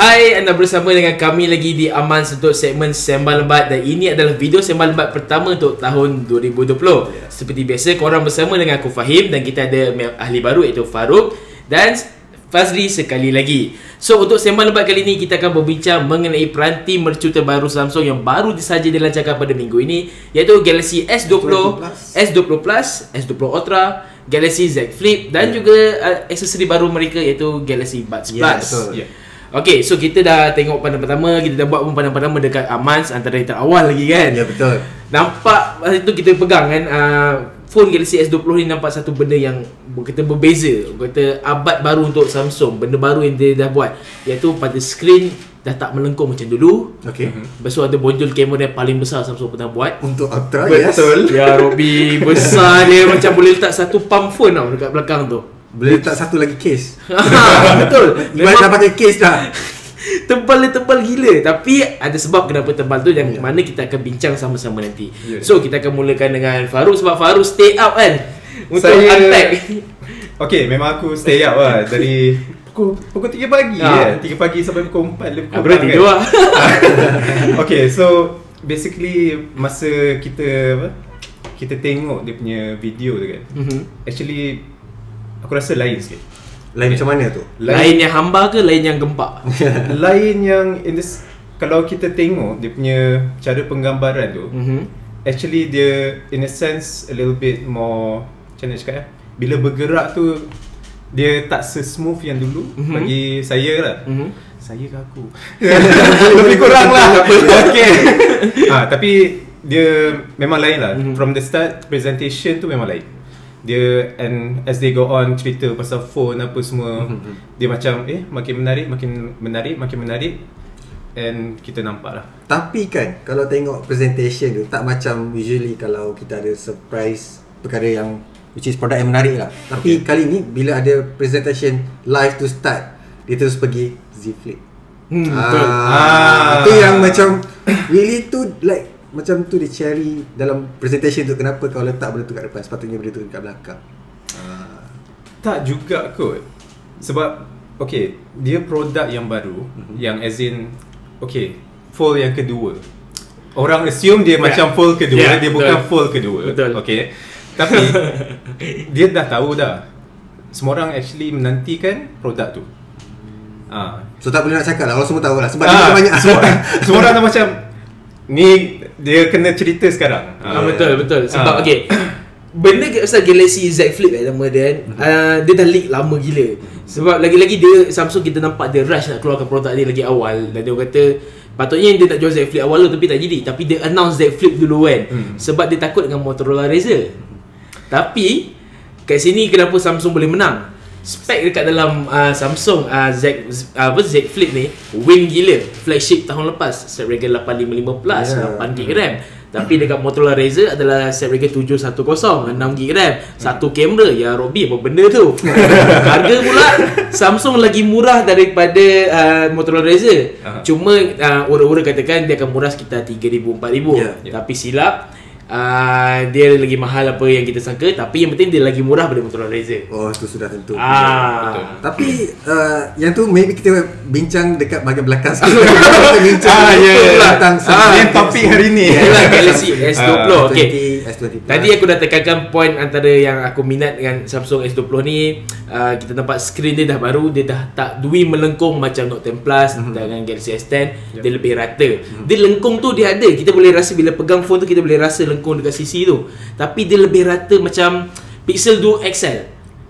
Hai, anda bersama dengan kami lagi di Aman untuk segmen Sembang Lembat dan ini adalah video Sembang Lembat pertama untuk tahun 2020. Seperti biasa, korang bersama dengan aku Fahim dan kita ada ahli baru iaitu Farouk dan Fazli sekali lagi. So, untuk Sembang Lembat kali ini kita akan berbincang mengenai peranti mercu terbaru Samsung yang baru disaja dilancarkan pada minggu ini iaitu Galaxy S20, S20 Plus, S20 Ultra, Galaxy Z Flip dan yeah. juga uh, aksesori baru mereka iaitu Galaxy Buds yeah, Plus. Betul. Yeah. Okay, so kita dah tengok pandang pertama, kita dah buat pun pandang pertama dekat Amans antara yang awal lagi kan? Ya, betul. Nampak masa tu kita pegang kan, uh, phone Galaxy S20 ni nampak satu benda yang kita berbeza. Kata abad baru untuk Samsung, benda baru yang dia dah buat. Iaitu pada screen dah tak melengkung macam dulu. Okay. Lepas tu ada bonjol kamera yang paling besar Samsung pernah buat. Untuk Ultra, yes. Betul. Ya, Robby. Besar dia macam boleh letak satu pump phone tau dekat belakang tu. Boleh letak satu lagi case Betul. Memang dah pakai case dah. Tebal dia tebal gila. Tapi ada sebab kenapa tebal tu Yang yeah. mana kita akan bincang sama-sama nanti. Yeah. So kita akan mulakan dengan Farouk Sebab Farouk stay up kan? Untuk Saya... unpack. Okay memang aku stay up lah. Dari pukul, pukul 3 pagi ha. ya 3 pagi sampai pukul 4 Lebih pukul Berarti dua Okay so Basically Masa kita apa Kita tengok dia punya video tu kan. Mm-hmm. Actually Aku rasa lain sikit Lain macam mana tu? Lain, lain yang hamba ke lain yang gempak? lain yang in this, Kalau kita tengok dia punya cara penggambaran tu mm-hmm. Actually dia in a sense a little bit more Macam mana cakap ya? Bila bergerak tu Dia tak se-smooth yang dulu mm-hmm. Bagi saya lah mm-hmm. Saya ke aku? Lebih kurang lah Okay ha, Tapi dia memang lain lah mm-hmm. From the start presentation tu memang lain dia and as they go on cerita pasal phone apa semua dia macam eh makin menarik makin menarik makin menarik. And kita nampak lah. Tapi kan kalau tengok presentation tu tak macam usually kalau kita ada surprise perkara yang which is produk yang menarik lah. Tapi okay. kali ni bila ada presentation live to start dia terus pergi Z Flip. Hmm, ah, betul. ah, tu yang macam really tu like macam tu dia cherry dalam presentation tu kenapa kau letak benda tu kat depan sepatutnya benda tu kat belakang uh. tak juga kot sebab okay dia produk yang baru mm-hmm. yang as in okay full yang kedua orang assume dia yeah. macam full kedua yeah, dia bukan betul. full kedua betul okay tapi dia dah tahu dah semua orang actually menantikan produk tu Ah. So tak boleh nak cakap lah Kalau semua tahu lah Sebab ah, dia banyak Semua, semua orang dah macam Ni dia kena cerita sekarang. Ah, betul betul. Sebab ah. okey. Benda pasal Galaxy Z Flip eh nama dia kan. Uh, dia dah leak lama gila. Sebab lagi-lagi dia Samsung kita nampak dia rush nak keluarkan produk dia lagi awal dan dia kata patutnya dia nak jual Z Flip awal tu tapi tak jadi. Tapi dia announce Z Flip dulu kan. Hmm. Sebab dia takut dengan Motorola Razr. Tapi kat sini kenapa Samsung boleh menang? Spek dekat dalam uh, Samsung uh, Z uh, apa Z Flip ni win gila flagship tahun lepas Snapdragon 855 plus yeah. 8GB RAM tapi dekat Motorola Razr adalah Snapdragon 710 6GB RAM satu kamera ya Robby apa benda tu harga pula Samsung lagi murah daripada uh, Motorola Razr uh-huh. cuma uh, orang-orang katakan dia akan murah sekitar 3000 4000 yeah. tapi silap uh, dia lagi mahal apa yang kita sangka tapi yang penting dia lagi murah daripada Motorola Razr. Oh itu sudah tentu. Ah. Betul. Tapi uh, yang tu maybe kita bincang dekat bahagian belakang sikit. kita bincang ah, yeah, yeah. tentang ah, yang topik hari ni. Yalah Galaxy S20. Uh, okay. Tadi aku dah tekankan point antara yang aku minat dengan Samsung S20 ni uh, kita nampak skrin dia dah baru dia dah tak dui melengkung macam Note 10 Plus mm-hmm. dengan Galaxy S10 yep. dia lebih rata. Mm-hmm. Dia lengkung tu dia ada. Kita boleh rasa bila pegang phone tu kita boleh rasa melengkung dekat sisi tu Tapi dia lebih rata macam Pixel 2 XL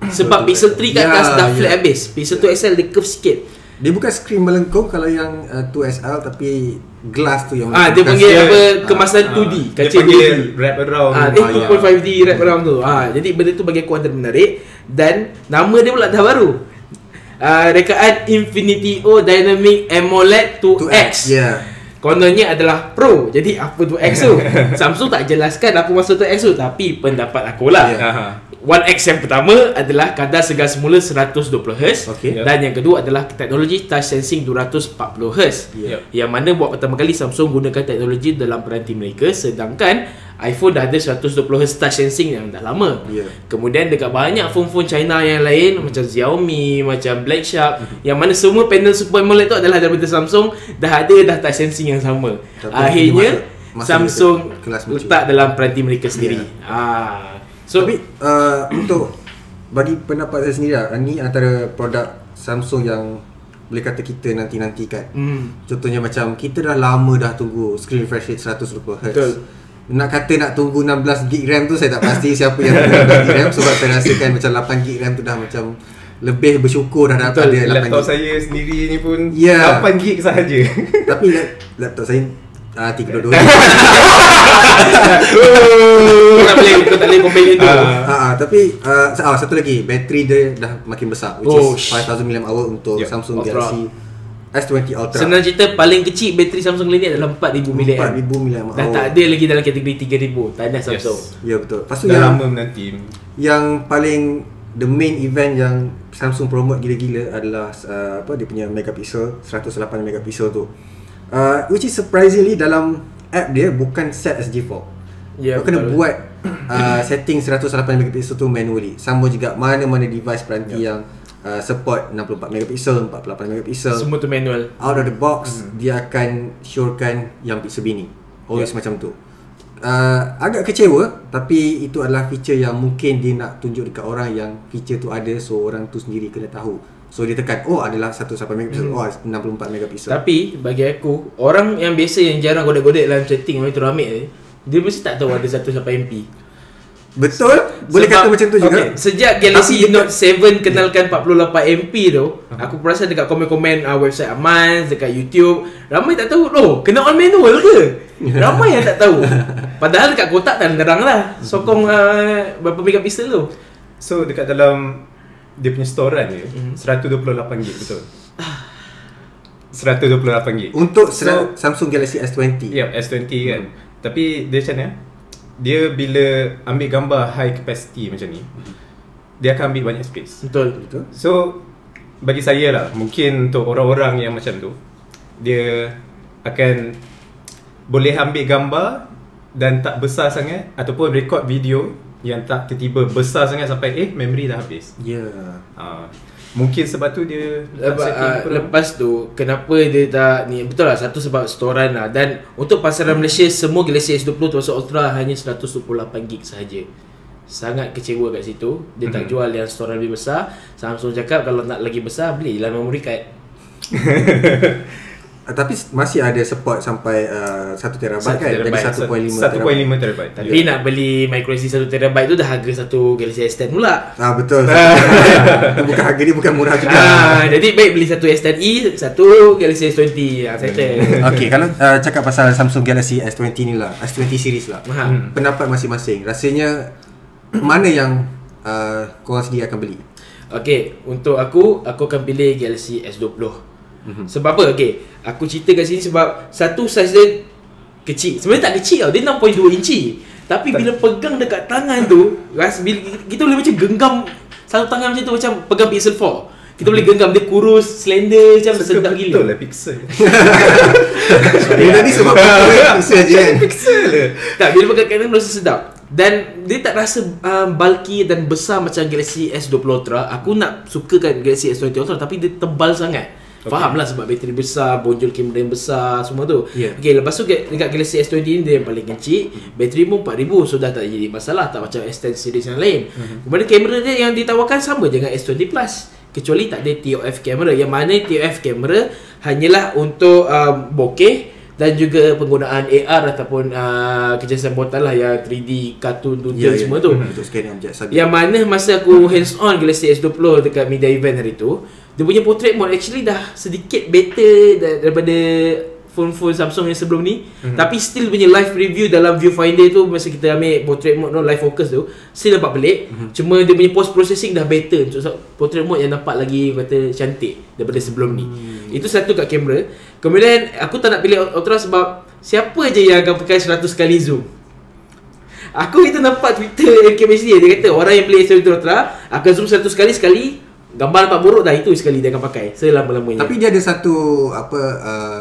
Sebab Pixel 3 kat atas ya, dah flat ya. habis Pixel 2 XL dia curve sikit Dia bukan screen melengkung kalau yang uh, 2SL Tapi glass tu yang Ah dia panggil apa kemasan ah, 2D Kaca dia panggil 2D. wrap around ah, Dia 2.5D ya. wrap around tu ah, Jadi benda tu bagi aku antara menarik Dan nama dia pula dah baru Uh, rekaan Infinity O Dynamic AMOLED 2X. 2X. Yeah. Kononnya adalah Pro. Jadi apa tu tu Samsung tak jelaskan apa maksud tu tu Tapi pendapat aku lah. Yeah. One X yang pertama adalah kadar segar semula 120Hz Okey. Dan yang kedua adalah teknologi touch sensing 240Hz Ya. Yang mana buat pertama kali Samsung gunakan teknologi dalam peranti mereka Sedangkan iPhone dah ada 120Hz touch sensing yang dah lama Ya. Kemudian dekat banyak phone-phone China yang lain Macam Xiaomi, macam Black Shark Yang mana semua panel Super AMOLED tu adalah daripada Samsung Dah ada dah touch sensing yang sama Tapi Akhirnya masuk- masuk Samsung letak dalam peranti mereka sendiri Ya. ah. So Tapi uh, untuk bagi pendapat saya sendiri lah, ni antara produk Samsung yang boleh kata kita nanti-nantikan. Hmm. Contohnya macam kita dah lama dah tunggu screen refresh rate 120Hz. Betul. Nak kata nak tunggu 16 GB RAM tu saya tak pasti siapa yang tunggu 16 GB RAM sebab saya rasakan macam 8 GB RAM tu dah macam lebih bersyukur dah dapat Betul, ada 8 Laptop saya sendiri ni pun Ya. 8 gig sahaja. Tapi lap- laptop saya uh, 32 Kau tak boleh Kau tak boleh compare tu Ah. Ha, ah, tapi uh, ah, satu lagi bateri dia dah makin besar which Oh, is 5000 mAh untuk Yep. Samsung Ultra. Galaxy S20 Ultra. Senang cerita paling kecil bateri Samsung ni adalah 4000 mAh 4000 mAh. Dah tak ada lagi dalam kategori 3000 Tahniah Samsung Ya betul. Lepas tu Dah yang lama menanti. yang paling the main event yang Samsung promote gila-gila adalah uh, apa dia punya megapixel 108 megapixel tu. Uh, which is surprisingly dalam app dia bukan set as G4. Ya, Kau kena betul. buat uh, setting 108 megapixel tu manually. Sama juga mana-mana device peranti yang uh, support 64 megapixel, 48 megapixel. Semua tu manual out of the box hmm. dia akan shorekan yang pixel bini. Always yeah. macam tu. Uh, agak kecewa tapi itu adalah feature yang mungkin dia nak tunjuk dekat orang yang feature tu ada so orang tu sendiri kena tahu. So dia tekan oh adalah 108 megapixel, oh 64 megapixel. Tapi bagi aku Orang yang biasa yang jarang godek-godek dalam setting Orang tu ramai ni Dia mesti tak tahu ada 108MP Betul? Boleh Sebab- kata macam tu juga. okay, Sejak Galaxy Tapi dekat- Note 7 kenalkan 48MP tu Aku perasan dekat komen-komen uh, website Aman Dekat YouTube Ramai tak tahu. Loh kena on manual ke? Ramai yang tak tahu. Padahal dekat kotak dah nerang lah. Sokong uh, berapa megapixel tu? So dekat dalam dia punya storan dia Mhm. 128 gig betul. 128 gig. Untuk So- Samsung Galaxy S20. Ya, yeah, S20 kan. Tapi dia macam ni ah. Dia bila ambil gambar high capacity macam ni, dia akan ambil banyak space. Betul Betul? So bagi saya lah, mungkin untuk orang-orang yang macam tu, dia akan boleh ambil gambar dan tak besar sangat ataupun record video yang tak tiba-tiba besar sangat sampai eh memory dah habis. Ya. Ha, mungkin sebab tu dia Lepas, uh, lepas tu Kenapa dia tak ni? Betul lah Satu sebab storan lah. Dan untuk pasaran Malaysia Semua Galaxy S20 termasuk Ultra Hanya 128GB sahaja. Sangat kecewa kat situ. Dia tak Mhm. jual yang storan lebih besar. Samsung cakap Kalau nak lagi besar Beli lah memory card tapi masih ada support sampai uh, 1 terabyte kan? Dari terabyte. 1.5 1.5 terabyte. Tapi nak beli micro SD 1TB tu Dah harga satu Galaxy S10 pula Ah betul. Itu bukan harga dia bukan murah juga. Ah, jadi baik beli satu S10e, satu Galaxy S20. Ah, settle. Okay, kalau uh, cakap pasal Samsung Galaxy S20 ni lah, S20 series lah. Hmm. Pendapat masing-masing. Rasanya mana yang uh, korang sendiri akan beli? Okay, untuk aku, aku akan pilih Galaxy S20. Mm-hmm. Sebab apa? Okay, aku cerita kat sini sebab satu saiz dia kecil. Sebenarnya tak kecil tau, dia 6.2 inci. Tapi bila pegang dekat tangan tu, ras bila kita boleh macam genggam satu tangan macam tu macam pegang Pixel 4. Kita boleh genggam dia kurus, slender macam sedap Betul gila. lah pixel. Dia tadi sebab pixel je kan. pixel lah. Tak, bila pegang kat tangan rasa sedap. Dan dia tak rasa um, bulky dan besar macam Galaxy S20 Ultra. Aku nak sukakan Galaxy S20 Ultra tapi dia tebal sangat. Okay. Faham lah sebab bateri besar, bonjol kamera yang besar, semua tu. Ya. Okay, lepas tu dekat Galaxy S20 ni dia yang paling kecil. Bateri pun 4000 so dah tak jadi masalah. Tak macam S10 series yang lain. Kemudian kamera dia yang ditawarkan sama je dengan S20 Plus. Kecuali tak ada TOF kamera. Yang mana TOF kamera hanyalah untuk um, bokeh dan juga penggunaan AR ataupun uh, kerjasama buatan lah yang 3D kartun tutorial semua tu. Untuk scan objek sabi. Yang mana masa aku hands on Galaxy S20 dekat media event hari tu, dia punya portrait mode actually dah sedikit better da- daripada phone-phone Samsung yang sebelum ni. Mm-hmm. Tapi still punya live review dalam viewfinder tu masa kita ambil portrait mode no live focus tu, still nampak pelik. Mm-hmm. Cuma dia punya post processing dah better untuk sa- portrait mode yang nampak lagi kata cantik daripada sebelum ni. Hmm. Itu satu kat kamera. Kemudian aku tak nak pilih Ultra sebab siapa je yang akan pakai 100 kali zoom? Aku kita nampak Twitter MKBHD dia kata orang yang beli S23 Ultra akan zoom 100 kali sekali gambar nampak buruk dah itu sekali dia akan pakai selama-lamanya. Tapi dia ada satu apa uh,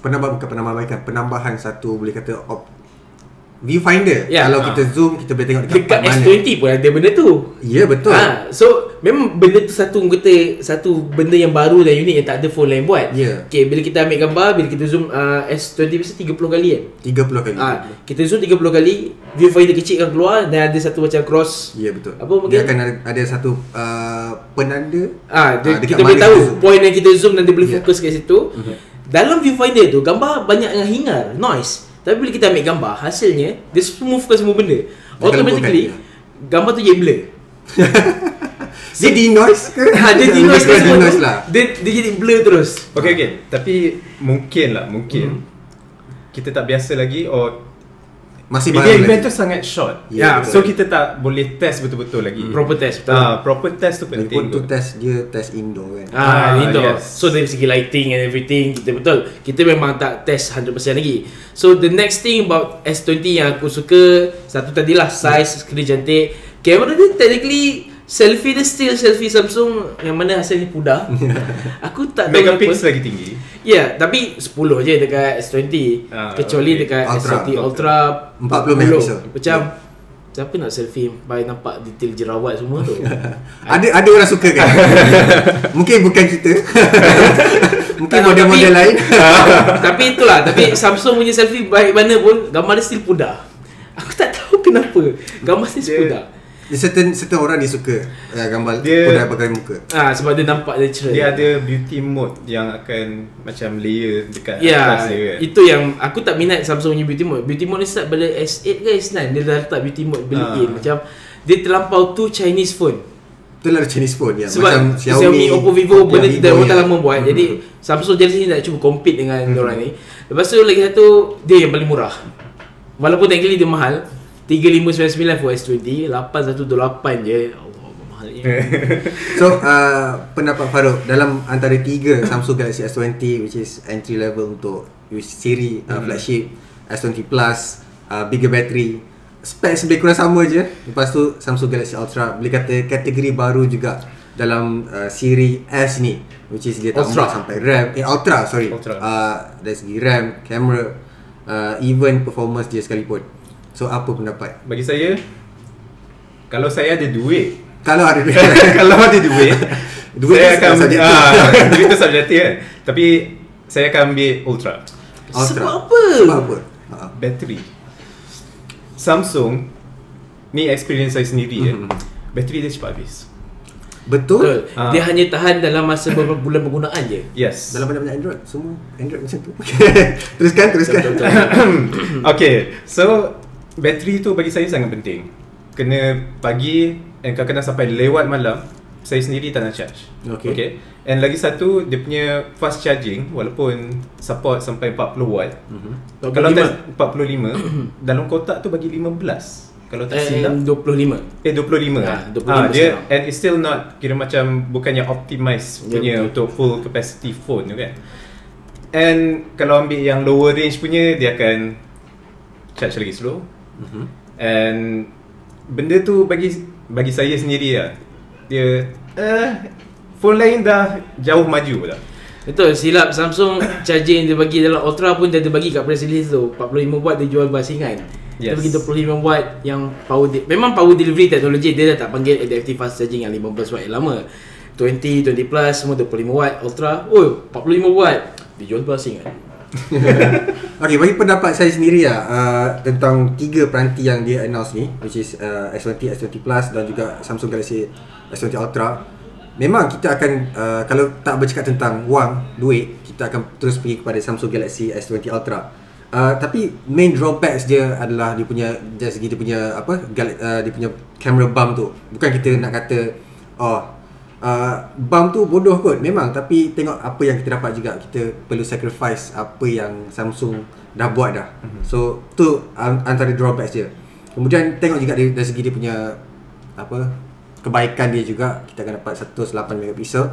penambah bukan penambahbaikan, penambahan satu boleh kata op, viewfinder. Ya. Kalau Ah. kita zoom kita boleh tengok dekat, dekat part mana. S20 pun ada benda tu. Ya betul. Ha, so memang benda tu satu kata satu benda yang baru dan unik yang tak ada phone lain buat. Ya. Okay, bila kita ambil gambar, bila kita zoom uh, S20 biasa 30 kali kan. 30 kali. Ah, kita zoom 30 kali, viewfinder kecil akan keluar dan ada satu macam cross. Ya betul. Apa Dia mungkin? akan ada, ada satu uh, penanda Ah, dia, Ah, dekat kita boleh tahu kita point yang kita zoom dan dia boleh Ya. fokus kat situ. Dalam viewfinder tu gambar banyak yang hingar, noise. Tapi bila kita ambil gambar, hasilnya dia smoothkan semua benda. Dia Automatically lembutkan, gambar tu jadi blur. Dia denoise ke? ha, dia denoise kurang semua denoise lah. Dia dia jadi blur terus. Okay okay Tapi Mungkin lah Mungkin Kita tak biasa lagi Or Masih Media baru event lagi. tu sangat short Ya, So kita tak boleh test betul-betul lagi Proper test betul. Ah, Proper test tu penting tu tu test dia test indoor kan. Ah, Ah, indoor. yes. So dari segi lighting and everything kita betul. Kita memang tak test 100% lagi. So the next thing about S20 yang aku suka satu tadilah size skrin cantik. Kamera dia technically selfie dia still selfie Samsung yang mana hasilnya pudar. aku tak tahu Megapixel lagi tinggi Ya, yeah, tapi 10 je dekat S20. Ah, Kecuali okay. dekat Ultra, S20 Ultra 40 megapixel. Macam Siapa nak selfie By nampak detail jerawat semua tu Ada ada orang suka kan? Mungkin bukan kita. Mungkin model-model lain. Tapi itulah Tapi Samsung punya selfie Baik mana pun Gambar dia still pudar Aku tak tahu kenapa Gambar dia still Dia- pudar certain certain orang dia suka uh, gambar Dia- dia pakai muka. Ah sebab dia nampak natural. Dia ada beauty mode yang akan macam layer dekat Ya, atas dia kan. itu yang aku tak minat Samsung punya beauty mode. Beauty mode ni start pada S8 ke S9 dia dah letak beauty mode built Ah. in. Macam dia terlampau tu Chinese phone. Itulah Chinese phone ya. Sebab Macam Xiaomi, Xiaomi, Oppo, Vivo Oppo, benda tu dah orang ya. lama buat. Jadi Samsung jadi sini nak cuba compete dengan mm orang ni. Lepas tu lagi satu dia yang paling murah. Walaupun technically dia mahal 3599 for S20 8128 je. Allah mahalnya So uh, pendapat Farouk dalam antara tiga Samsung Galaxy S20 which is entry level untuk seri uh, flagship S20 Plus uh, bigger battery specs lebih kurang sama je. Lepas tu Samsung Galaxy Ultra boleh kata kategori baru juga dalam uh, siri S ni which is dia tak muat sampai RAM. Eh Ultra sorry. Ultra. Uh, dari segi RAM kamera uh, even performance dia sekalipun so apa pendapat Bagi saya kalau saya ada duit kalau ada kalau ada duit Duit saya akan subjektif. ah, duit tu subjektif kan tapi saya akan ambil ultra Ultra. Sebab apa? sebab apa uh, battery Samsung ni experience saya sendiri Mhm. kan bateri dia cepat habis betul Betul. Ah. Dia hanya tahan dalam masa beberapa bulan penggunaan je. yes Dalam banyak-banyak Android Semua Android macam tu Teruskan Teruskan Betul, betul, betul. Okay So Bateri tu bagi saya sangat penting Kena pagi And kadang-kadang sampai lewat malam Saya sendiri tak nak charge Okay. okay. And lagi satu Dia punya fast charging Walaupun Support sampai 40 watt Mhm. Kalau 45. test 45 Dalam kotak tu bagi 15 Kalau tak silap And 25. Eh 25 Ah, ah, 25 ah, dia sekarang. and it's still not kira macam bukannya optimize Ya, punya betul. untuk full capacity phone tu kan. And kalau ambil yang lower range punya dia akan charge lagi slow. Mhm. And benda tu bagi bagi saya sendiri lah. Dia eh phone lain dah jauh maju dah. Betul, silap Samsung charging dia bagi dalam Ultra pun dia ada bagi kat press release tu 45 watt dia jual basingan Dia Yes. bagi 25 watt yang power di- Memang power delivery teknologi dia dah tak panggil adaptive fast charging yang 15 watt yang lama 20, 20 plus semua 25 watt Ultra Oh 45 watt Dia jual basingan Okay bagi pendapat saya sendiri lah uh, Tentang tiga peranti yang dia announce ni Which is uh, S20, S20 Plus Dan juga Samsung Galaxy S20 Ultra. Memang kita akan uh, Kalau tak bercakap tentang wang, duit Kita akan terus pergi kepada Samsung Galaxy S20 Ultra. Uh, Tapi main drawbacks dia adalah Dia punya Dari segi dia punya Apa uh, Dia punya camera bump tu. Bukan kita nak kata Oh uh, bump tu bodoh kot memang. Tapi tengok apa yang kita dapat juga. Kita perlu sacrifice apa yang Samsung dah buat dah. Mm-hmm. so tu um, antara drawbacks dia. Kemudian tengok juga dari, dari segi dia punya apa kebaikan dia juga. Kita akan dapat 108 megapixel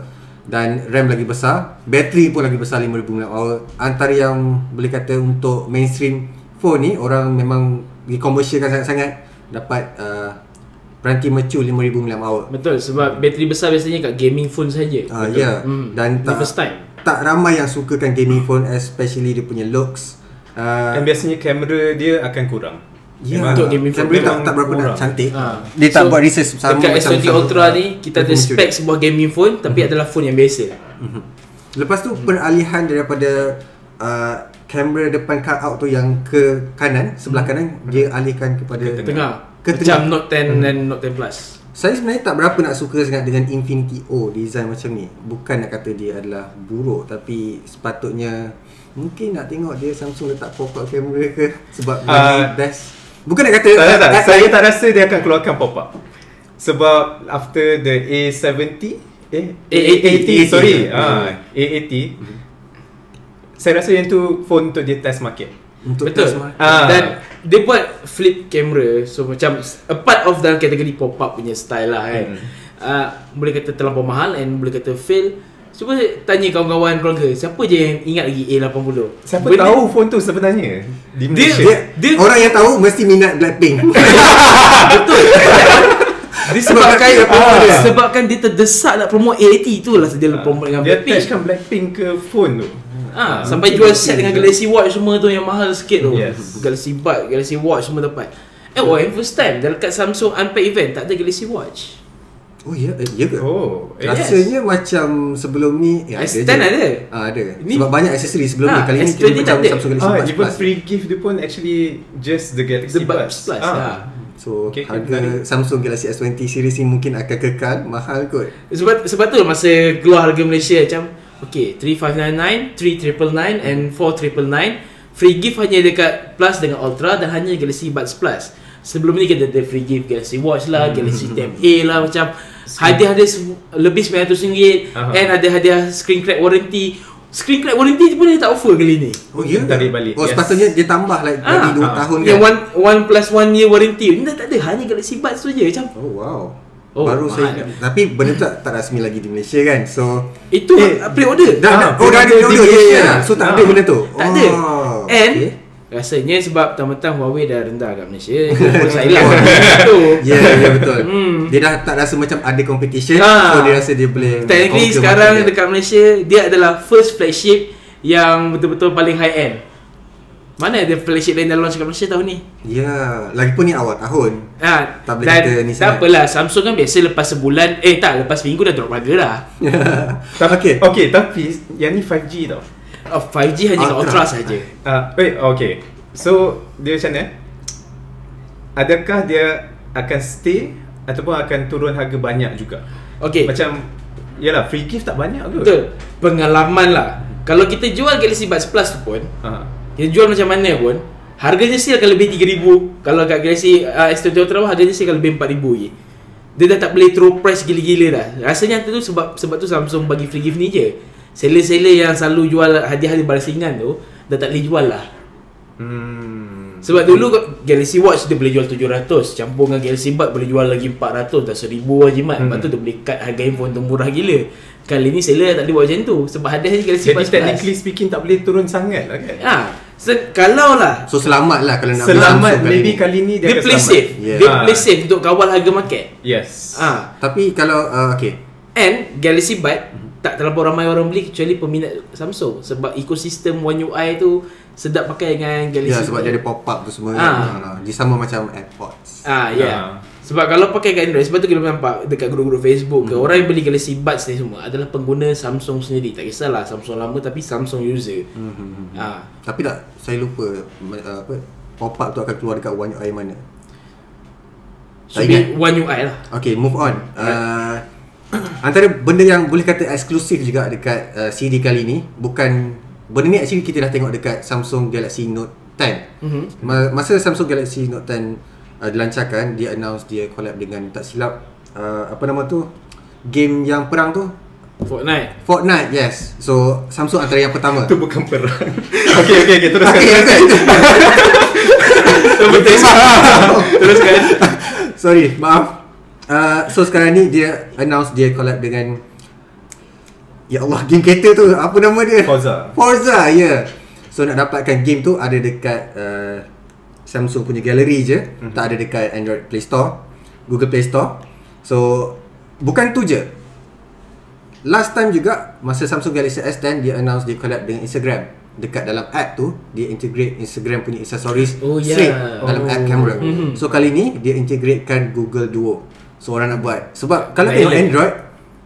dan RAM lagi besar. Bateri pun lagi besar 5000 mAh. Antara yang boleh kata untuk mainstream phone ni orang memang dikomersialkan sangat-sangat. Dapat uh, peranti mercu 5000 mAh. Betul sebab bateri besar biasanya kat gaming phone saja. Ah ya. Yeah. Hmm. Dan tak first time. tak ramai yang sukakan gaming phone especially dia punya looks. Uh, Dan biasanya kamera dia akan kurang. Ya, Untuk gaming phone kamera tak, tak berapa nak cantik. Ha. Dia tak buat research sama dekat macam S20 sama- Ultra ni kita ada spek sebuah gaming phone tapi adalah phone yang biasa. Mhm. Lepas tu peralihan daripada uh, kamera depan cut out tu yang ke kanan, sebelah kanan dia alihkan kepada Ke Tengah. Ke Macam. Note 10 dan Note 10 Plus. Saya sebenarnya tak berapa nak suka sangat dengan Infinity O design macam ni. Bukan nak kata dia adalah buruk tapi sepatutnya mungkin nak tengok dia Samsung letak pop-up kamera ke sebab lagi best. Bukan nak kata Tak, tak, tak. eh, Saya tak rasa dia akan keluarkan pop-up. Sebab after the A70 eh A80, sorry. A80. Ah, A80. Saya rasa yang tu phone untuk dia test market. Untuk Betul. Ah. Dan dia buat flip camera so macam a part of dalam kategori pop up punya style lah kan. Hmm. Uh, boleh kata terlampau mahal and boleh kata fail. Cuba tanya kawan-kawan keluarga, siapa je yang ingat lagi A80? Siapa Benda- tahu phone tu sebenarnya di Dia- Malaysia? Dia, Dia- orang yang tahu mesti minat Blackpink. Betul. Disebabkan dia dia. sebabkan dia terdesak nak promote A80 tu lah dia promote dengan dia Blackpink. attachkan Blackpink ke phone tu. Ah, Ah, sampai jual set dengan juga. Galaxy Watch semua tu yang mahal sikit tu. Yes. Galaxy Bud, Galaxy Watch semua dapat. Eh, oh, yang first time dekat Samsung Unpacked event tak ada Galaxy Watch. Oh ya, eh, ya ke? Oh, eh, Yes. Rasanya macam sebelum ni eh, S10 je. ada. Ah, ada. Ni- Sebab banyak aksesori sebelum Ah, ni. Kali ni S20 kira macam tak ada. Samsung Galaxy Ah, Buds even Plus. free gift dia pun actually just the Galaxy The Buds Buds. Plus, Ah. ah. So Okay, okay, harga menarik. Samsung Galaxy S20 series ni mungkin akan kekal mahal kot. Sebab sebab tu masa keluar harga Malaysia macam okay 3599, 3999 and 4999 free gift hanya dekat Plus dengan Ultra dan hanya Galaxy Buds Plus. Sebelum ni kita ada free gift Galaxy Watch lah, Galaxy Tab A lah macam hadiah-hadiah lebih RM900 Aha. and ada hadiah screen crack warranty. Screen crack warranty pun dia tak offer kali ni. Oh ya ke? Tarik balik, Oh yes. sepatutnya dia tambah like Ah, lagi 2 ah. tahun Yang kan. one one plus one year warranty ni dah tak ada hanya Galaxy Buds tu je macam Oh wow. Oh, Baru saya mahal. ingat. Tapi benda tu tak, tak rasmi lagi di Malaysia kan. So itu Eh, pre-order. dah, Ah, dah, oh dah ada pre-order di order ya Malaysia. ya. So tak Ah. ada benda tu. Tak ada. Oh, And okay. Rasanya sebab mentang-mentang Huawei dah rendah kat Malaysia, pun saya lah tu. Ya yeah, ya betul. Hmm. Dia dah tak rasa macam ada competition. Ah. So dia rasa dia boleh Technically sekarang market dia. dekat Malaysia dia adalah first flagship yang betul-betul paling high end. Mana ada flagship lain dah launch kat Malaysia tahun ni? Ya, lagipun ni awal tahun. Ha, Tak boleh dan kata ni tak sangat. apalah Samsung kan biasa lepas sebulan eh tak lepas minggu dah drop harga dah. Okay. okay, tapi yang ni 5G tau. Oh, 5G hanya Ultra. Ultra saja. Ah, wait, okay. So, dia macam mana? Adakah dia akan stay ataupun akan turun harga banyak juga? Okey. Macam, yalah, free gift tak banyak ke? Betul. Pengalaman lah. Kalau kita jual Galaxy Buds Plus tu pun, Ah. kita jual macam mana pun, harganya still akan lebih 3000. Kalau kat Galaxy uh, S20 Ultra pun harganya still akan lebih 4000 lagi. Dia dah tak boleh throw price gila-gila dah. Rasanya tu sebab sebab tu Samsung bagi free gift ni je. Seller-seller yang selalu jual hadiah-hadiah balasingan tu dah tak boleh jual lah. Hmm. Sebab dulu Galaxy Watch dia boleh jual 700 Campur dengan Galaxy Bud boleh jual lagi 400 Dah 1000 lah jimat Hmm. Lepas tu dia boleh cut harga handphone tu murah gila Kali ni seller tak boleh buat macam tu Sebab hadiah Galaxy Jadi Buds technically Plus speaking tak boleh turun sangat lah kan? ha, se- Kalau lah So selamat lah kalau nak beli Selamat kali maybe ni. kali ni dia, Dia akan play selamat. safe Yeah. Dia Ah. play safe untuk kawal harga market Yes. Ah, Tapi kalau uh, okay. And Galaxy Bud tak terlalu ramai orang beli kecuali peminat Samsung sebab ekosistem One UI tu sedap pakai dengan Galaxy Ya sebab dia ada pop up tu semua. Ah, Dia sama macam AirPods. Ah ya. Yeah. Ah. Sebab kalau pakai kat Android sebab tu kita nampak dekat grup-grup Facebook ke orang yang beli Galaxy Buds ni semua adalah pengguna Samsung sendiri. Tak kisahlah Samsung lama tapi Samsung user. Hmm. Ah. Tapi tak saya lupa apa pop up tu akan keluar dekat One UI mana. Tak be ingat. One UI lah. Okay, move on. Uh, antara benda yang boleh kata eksklusif juga dekat uh, CD kali ni bukan benda ni actually kita dah tengok dekat Samsung Galaxy Note 10. Mhm. Ma- Masa Samsung Galaxy Note 10 uh, dilancarkan, dia announce dia collab dengan tak silap uh, apa nama tu? Game yang perang tu Fortnite. Fortnite, yes. So Samsung antara yang pertama. Itu bukan perang. okay, okay, okay. Teruskan. Okay, okay. Betul. Teruskan. Sorry, maaf. Uh, so sekarang ni dia announce dia collab dengan Ya Allah, game kereta tu apa nama dia? Forza. Forza, ya. Yeah. So nak dapatkan game tu ada dekat uh, Samsung punya gallery je, mm-hmm. tak ada dekat Android Play Store, Google Play Store. So bukan tu je. Last time juga masa Samsung Galaxy S10 dia announce dia collab dengan Instagram. Dekat dalam app tu dia integrate Instagram punya accessories Oh, ya. straight dalam Oh. app camera. Mhm. So kali ni dia integratekan Google Duo. So orang nak buat. Sebab kalau tengok. Android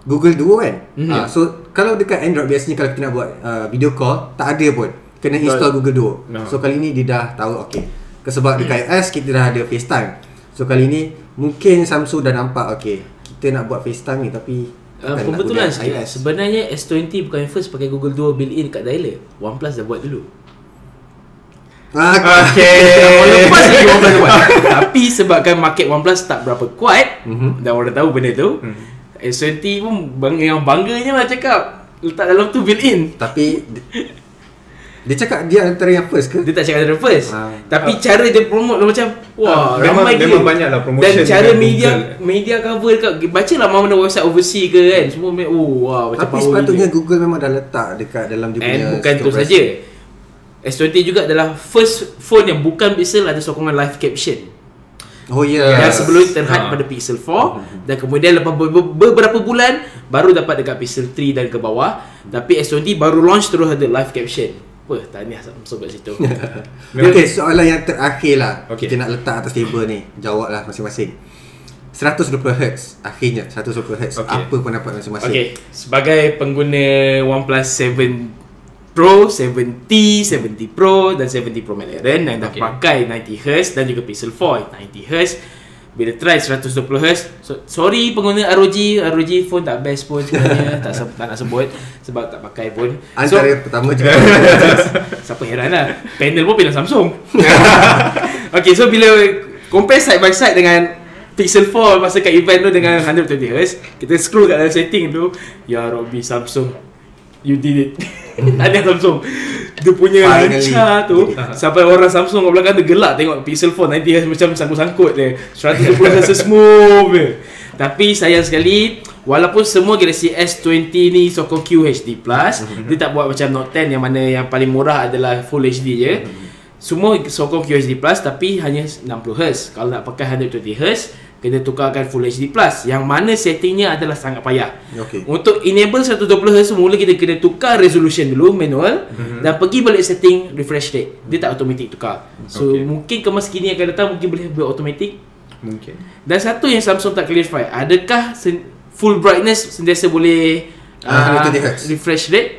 Google Duo kan. Mhm. Ah, so kalau dekat Android biasanya kalau kita nak buat uh, video call tak ada pun. Kena install Google Duo. No. So kali ni dia dah tahu okey. Sebab dekat iOS kita dah ada FaceTime. So kali ni mungkin Samsung dah nampak okey. Kita nak buat FaceTime ni tapi Uh, nak pembetulan sikit iOS. Sebenarnya S20 bukan yang first pakai Google Duo built-in kat dialer OnePlus dah buat dulu Ah, Tahun lepas lagi buat Tapi sebabkan market OnePlus tak berapa kuat Mhm. Dan orang tahu benda tu S20 pun bang, yang bangganya lah cakap Letak dalam tu built-in tapi dia, dia cakap dia antara yang first ke? Dia tak cakap dari first Ah. Tapi cara dia promote dia macam Wah Ah, memang- ramai memang gila. banyak lah promotion Dan cara media Google. media cover dekat Baca lah mana website overseas ke kan Semua Oh wah macam Tapi sepatutnya gila. Google memang dah letak dekat dalam dia punya And bukan tu saja S20 juga adalah first phone yang bukan Pixel ada sokongan live caption. Oh ya. Yang Yeah. sebelum terhad Ah. pada Pixel 4 Dan kemudian lepas ber- ber- beberapa bulan Baru dapat dekat Pixel 3 dan ke bawah. Tapi S20 baru launch terus ada live caption. Wah, tahniah Samsung kat situ. Okay, soalan yang terakhir lah. Okay. Kita nak letak atas table ni. Jawab lah masing-masing. 120Hz Akhirnya 120Hz Okay. Apa pendapat masing-masing? Okay, sebagai pengguna OnePlus 7 Pro, 7T, 70 Pro dan 70 Pro McLaren yang dah Okay. pakai 90Hz dan juga Pixel 4 90Hz bila try 120Hz so, sorry pengguna ROG ROG phone tak best pun sebenarnya tak, se- tak nak sebut sebab tak pakai pun. So Antara pertama juga. siapa heran lah panel pun pilih Samsung. Okay so bila compare side by side dengan Pixel 4 masa kat event tu dengan 120Hz kita scroll kat dalam setting tu ya Robby Samsung you did it. Ada Samsung. Dia punya lancar tu sampai orang Samsung kat belakang tu gelak tengok Pixel 4 90Hz macam sangkut-sangkut dia. 120Hz smooth je. Tapi sayang sekali Walaupun semua Galaxy S20 ni sokong QHD+, dia tak buat macam Note 10 yang mana yang paling murah adalah Full HD je. Semua sokong QHD+, tapi hanya 60Hz. Kalau nak pakai 120Hz, kena tukarkan Full HD+, yang mana settingnya adalah sangat payah. Okay. Untuk enable 120Hz semula kita kena tukar resolution dulu manual Mhm. dan pergi balik setting refresh rate. Dia tak automatic tukar. So Okay. mungkin kemas kini akan datang mungkin boleh buat automatic Mungkin dan satu yang Samsung tak clarify, adakah sen- full brightness sentiasa boleh Ah, 120 Hz. refresh rate?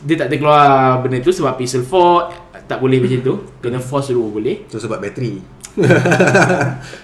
Dia tak ada keluar benda tu sebab Pixel 4 tak boleh macam tu. Kena force dulu boleh. Itu sebab bateri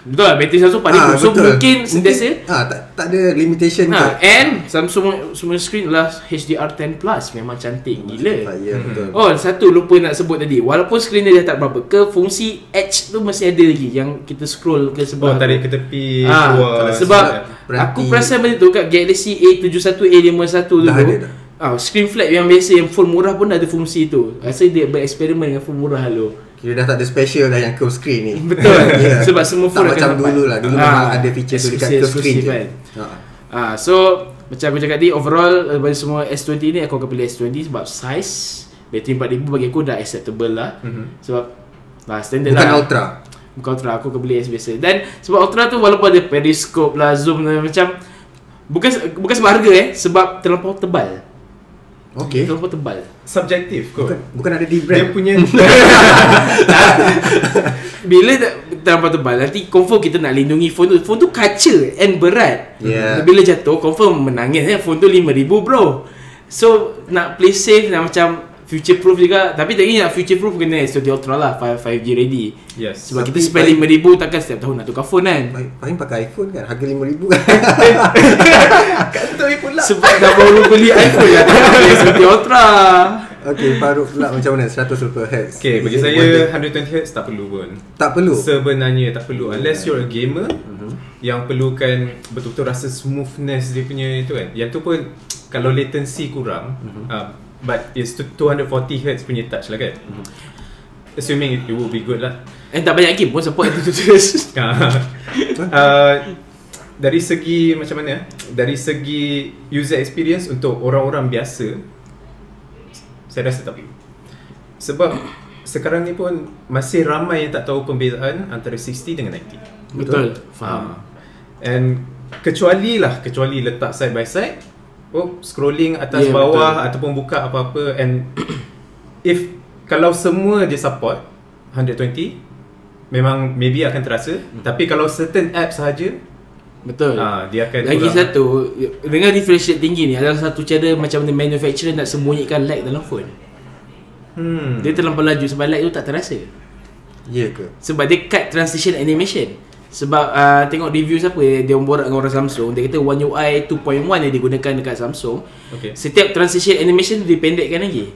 Betul lah, bateri Samsung paling ah, So betul. mungkin sentiasa ah, tak, tak ada limitation Ha, ke and Samsung semua screen adalah HDR10 Plus Memang cantik gila Ya betul Oh satu lupa nak sebut tadi Walaupun skrin dia dah tak berapa Ke fungsi Edge tu masih ada lagi Yang kita scroll ke Oh sebelah tarik tu. ke tepi Ah, keluar sebab Berhenti. aku perasan benda tu kat Galaxy A71, A51 dulu. Dah ada dah. Ah, screen flap yang biasa yang full murah pun ada fungsi tu. Rasa dia bereksperimen dengan full murah dulu. Kira dah tak ada special dah yang curve screen ni Betul. Ya. Sebab semua phone Tak macam dapat. dulu lah Dulu Ah, memang ada feature tu dekat curve screen je kan. Ah. Ah, so macam aku cakap tadi overall daripada semua S20 ni aku akan pilih S20 sebab size bateri 4000 bagi aku dah acceptable lah. Mhm. Sebab lah standard Bukan lah. ultra Bukan ultra aku akan beli S biasa Dan sebab ultra tu walaupun ada periscope lah Zoom dan macam Bukan bukan sebab harga eh Sebab terlampau tebal Okay Terlampau tebal? Subjektif kot. Bukan, bukan ada di Dia brand. punya Bila tak- terlampau tebal Nanti confirm kita nak lindungi phone tu. Phone tu kaca and berat. Yeah. Bila jatuh confirm menangis eh. Phone tu 5000 bro. So nak play safe Nak macam future proof juga. Tapi tadi nak future proof Kena S20 Ultra lah 5, 5G ready. Yes. Sebab Tapi kita spend baik- 5000 Takkan setiap tahun nak tukar phone kan? Paling pakai iPhone kan Harga RM5,000 Kantoi pula. Sebab dah baru beli iPhone beli S20 Ultra. Okay Faruk pula macam mana? 120Hz Okay bagi saya worth it? 120Hz tak perlu pun. Tak perlu? Sebenarnya tak perlu. Unless you're a gamer Mhm. Yang perlukan Betul-betul rasa smoothness Dia punya itu kan. Yang tu pun Kalau latency kurang Mhm. uh, But it's to 240Hz punya touch lah kan Mhm. Assuming it, it will be good lah And tak banyak game pun support itu terus uh, Dari segi Macam mana eh? Dari segi User experience Untuk orang-orang biasa Saya rasa tak Sebab sekarang ni pun masih ramai yang tak tahu perbezaan antara 60 dengan 90. Betul. Faham. Ah. And kecuali lah kecuali letak side by side oh scrolling atas Yeah, bawah betul. ataupun buka apa-apa and if kalau semua dia support 120 memang maybe akan terasa Hmm. tapi kalau certain apps sahaja Betul. ah dia akan Lagi kurang. satu, dengan refresh rate tinggi ni adalah satu cara macam mana manufacturer nak sembunyikan lag dalam phone. hmm. Dia terlampau laju sebab lag tu tak terasa. Ya ke? Sebab dia cut transition animation. Sebab uh, tengok review siapa dia orang borak dengan orang Samsung, dia kata One UI 2.1 yang digunakan dekat Samsung. okay. Setiap transition animation tu dipendekkan lagi.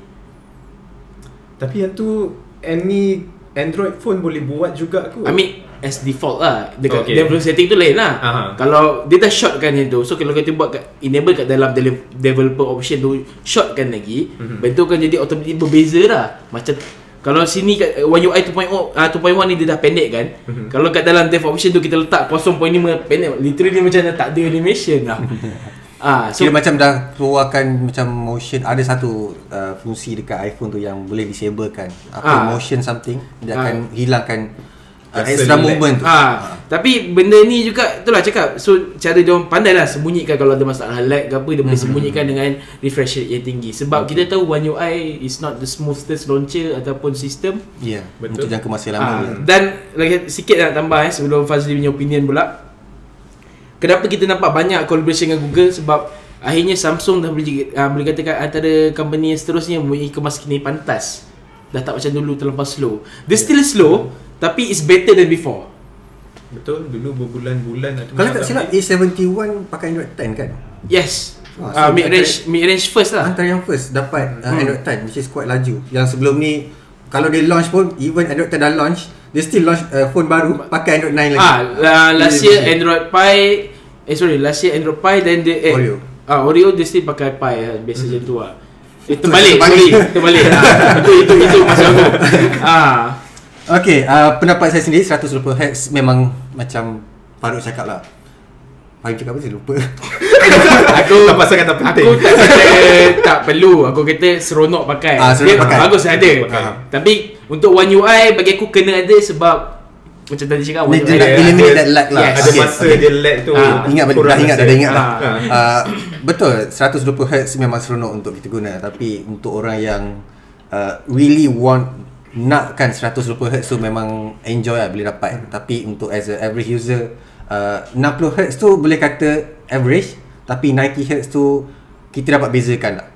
tapi yang tu any Android phone boleh buat juga ke I mean as default lah dekat Okay. developer setting tu lain lah Aha. kalau dia dah shortkan yang tu so kalau kita buat kat, enable kat dalam dele- developer option tu shortkan lagi Mhm. mm-hmm. bentuk kan jadi automatic berbeza lah macam kalau sini kat uh, One UI 2.0 uh, 2.1 ni dia dah pendek kan Mhm. mm-hmm. kalau kat dalam dev option tu kita letak 0.5 pendek literally macam dah tak ada animation lah ah So, Kira macam dah keluarkan macam motion ada satu uh, fungsi dekat iPhone tu yang boleh disablekan. Apa Ah. motion something dia Ah. akan hilangkan uh, extra movement tu. Ah, tapi benda ni juga itulah cakap. So cara dia orang pandai lah sembunyikan kalau ada masalah lag ke apa dia boleh sembunyikan dengan refresh rate yang tinggi. Sebab kita tahu One UI is not the smoothest launcher ataupun sistem. Ya, yeah, Betul. untuk jangka masa Ah, lama. dan lagi sikit nak tambah eh sebelum Fazli punya opinion pula. Kenapa kita nampak banyak collaboration dengan Google sebab akhirnya Samsung dah boleh uh, boleh katakan antara company yang seterusnya mempunyai kemas kini pantas. Dah tak macam dulu terlampau slow. Dia still slow tapi it's better than before. betul dulu berbulan-bulan Kalau tak silap A71 pakai Android 10 kan? Yes. Ah, Uh, so mid range mid range first lah. Antara yang first dapat uh, Hmm. Android 10 which is quite laju. Yang sebelum ni kalau dia launch pun even Android 10 dah launch, dia still launch uh, phone baru pakai Android 9 lagi. Ah, uh, last year Android Pie eh sorry, last year Android Pie then dia eh Oreo. Ah, Oreo dia still pakai Pie lah, biasa macam tu lah. Eh, Itu terbalik, terbalik. sorry, terbalik. ah, itu itu itu masa aku. Ah, Okay, uh, pendapat saya sendiri 120 Hz memang macam Faruk cakap lah. Faruk cakap apa saya lupa. aku tak pasal kata penting Aku tak kata tak perlu. Aku kata seronok pakai. Ah, seronok Dia pakai. Bagus ada. Pakai. Tapi untuk One UI bagi aku kena ada sebab macam tadi cakap One dia UI nak eliminate that lag lah. Yes. ada Okay, masa okay. dia lag tu Ah, Ingat dah kurang ingat dah, dah ingat dah. Ah. Uh, betul 120 Hz memang seronok untuk kita guna tapi untuk orang yang uh, really want nakkan 120 Hz tu memang enjoy lah boleh dapat. Tapi untuk as a average user uh, 60 Hz tu boleh kata average tapi 90 Hz tu kita dapat bezakan lah.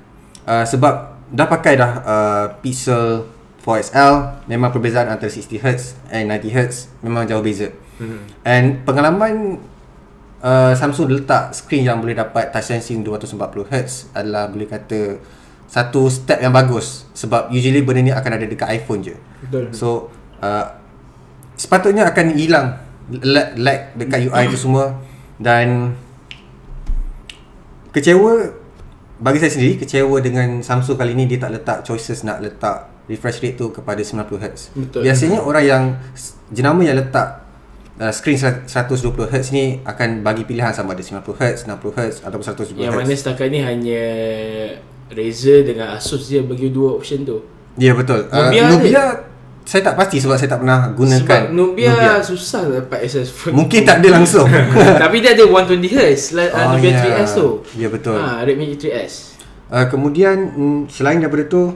Uh, sebab dah pakai dah uh, Pixel 4XL memang perbezaan antara 60 Hz and 90 Hz memang jauh beza. Mhm. and pengalaman uh, Samsung letak screen yang boleh dapat touch sensing 240Hz adalah boleh kata satu step yang bagus sebab usually benda ni akan ada dekat iPhone je. Betul. So uh, sepatutnya akan hilang lag, lag dekat UI tu semua dan kecewa bagi saya sendiri kecewa dengan Samsung kali ni dia tak letak choices nak letak refresh rate tu kepada 90Hz. Betul. Biasanya orang yang jenama yang letak uh, screen 120Hz ni akan bagi pilihan sama ada 90Hz, 60Hz ataupun 120Hz. Yang mana setakat ni hanya Razer dengan Asus je bagi dua option tu. Ya betul. Uh, Nubia Nubia, ada? saya tak pasti sebab saya tak pernah gunakan Sebab Nubia, susah dapat access phone. Mungkin tak ada langsung. Tapi dia ada 120Hz lah Oh, oh, Nubia ya. 3S tu. Ya, betul. Ha, Redmi 3S. uh, kemudian mm, selain daripada tu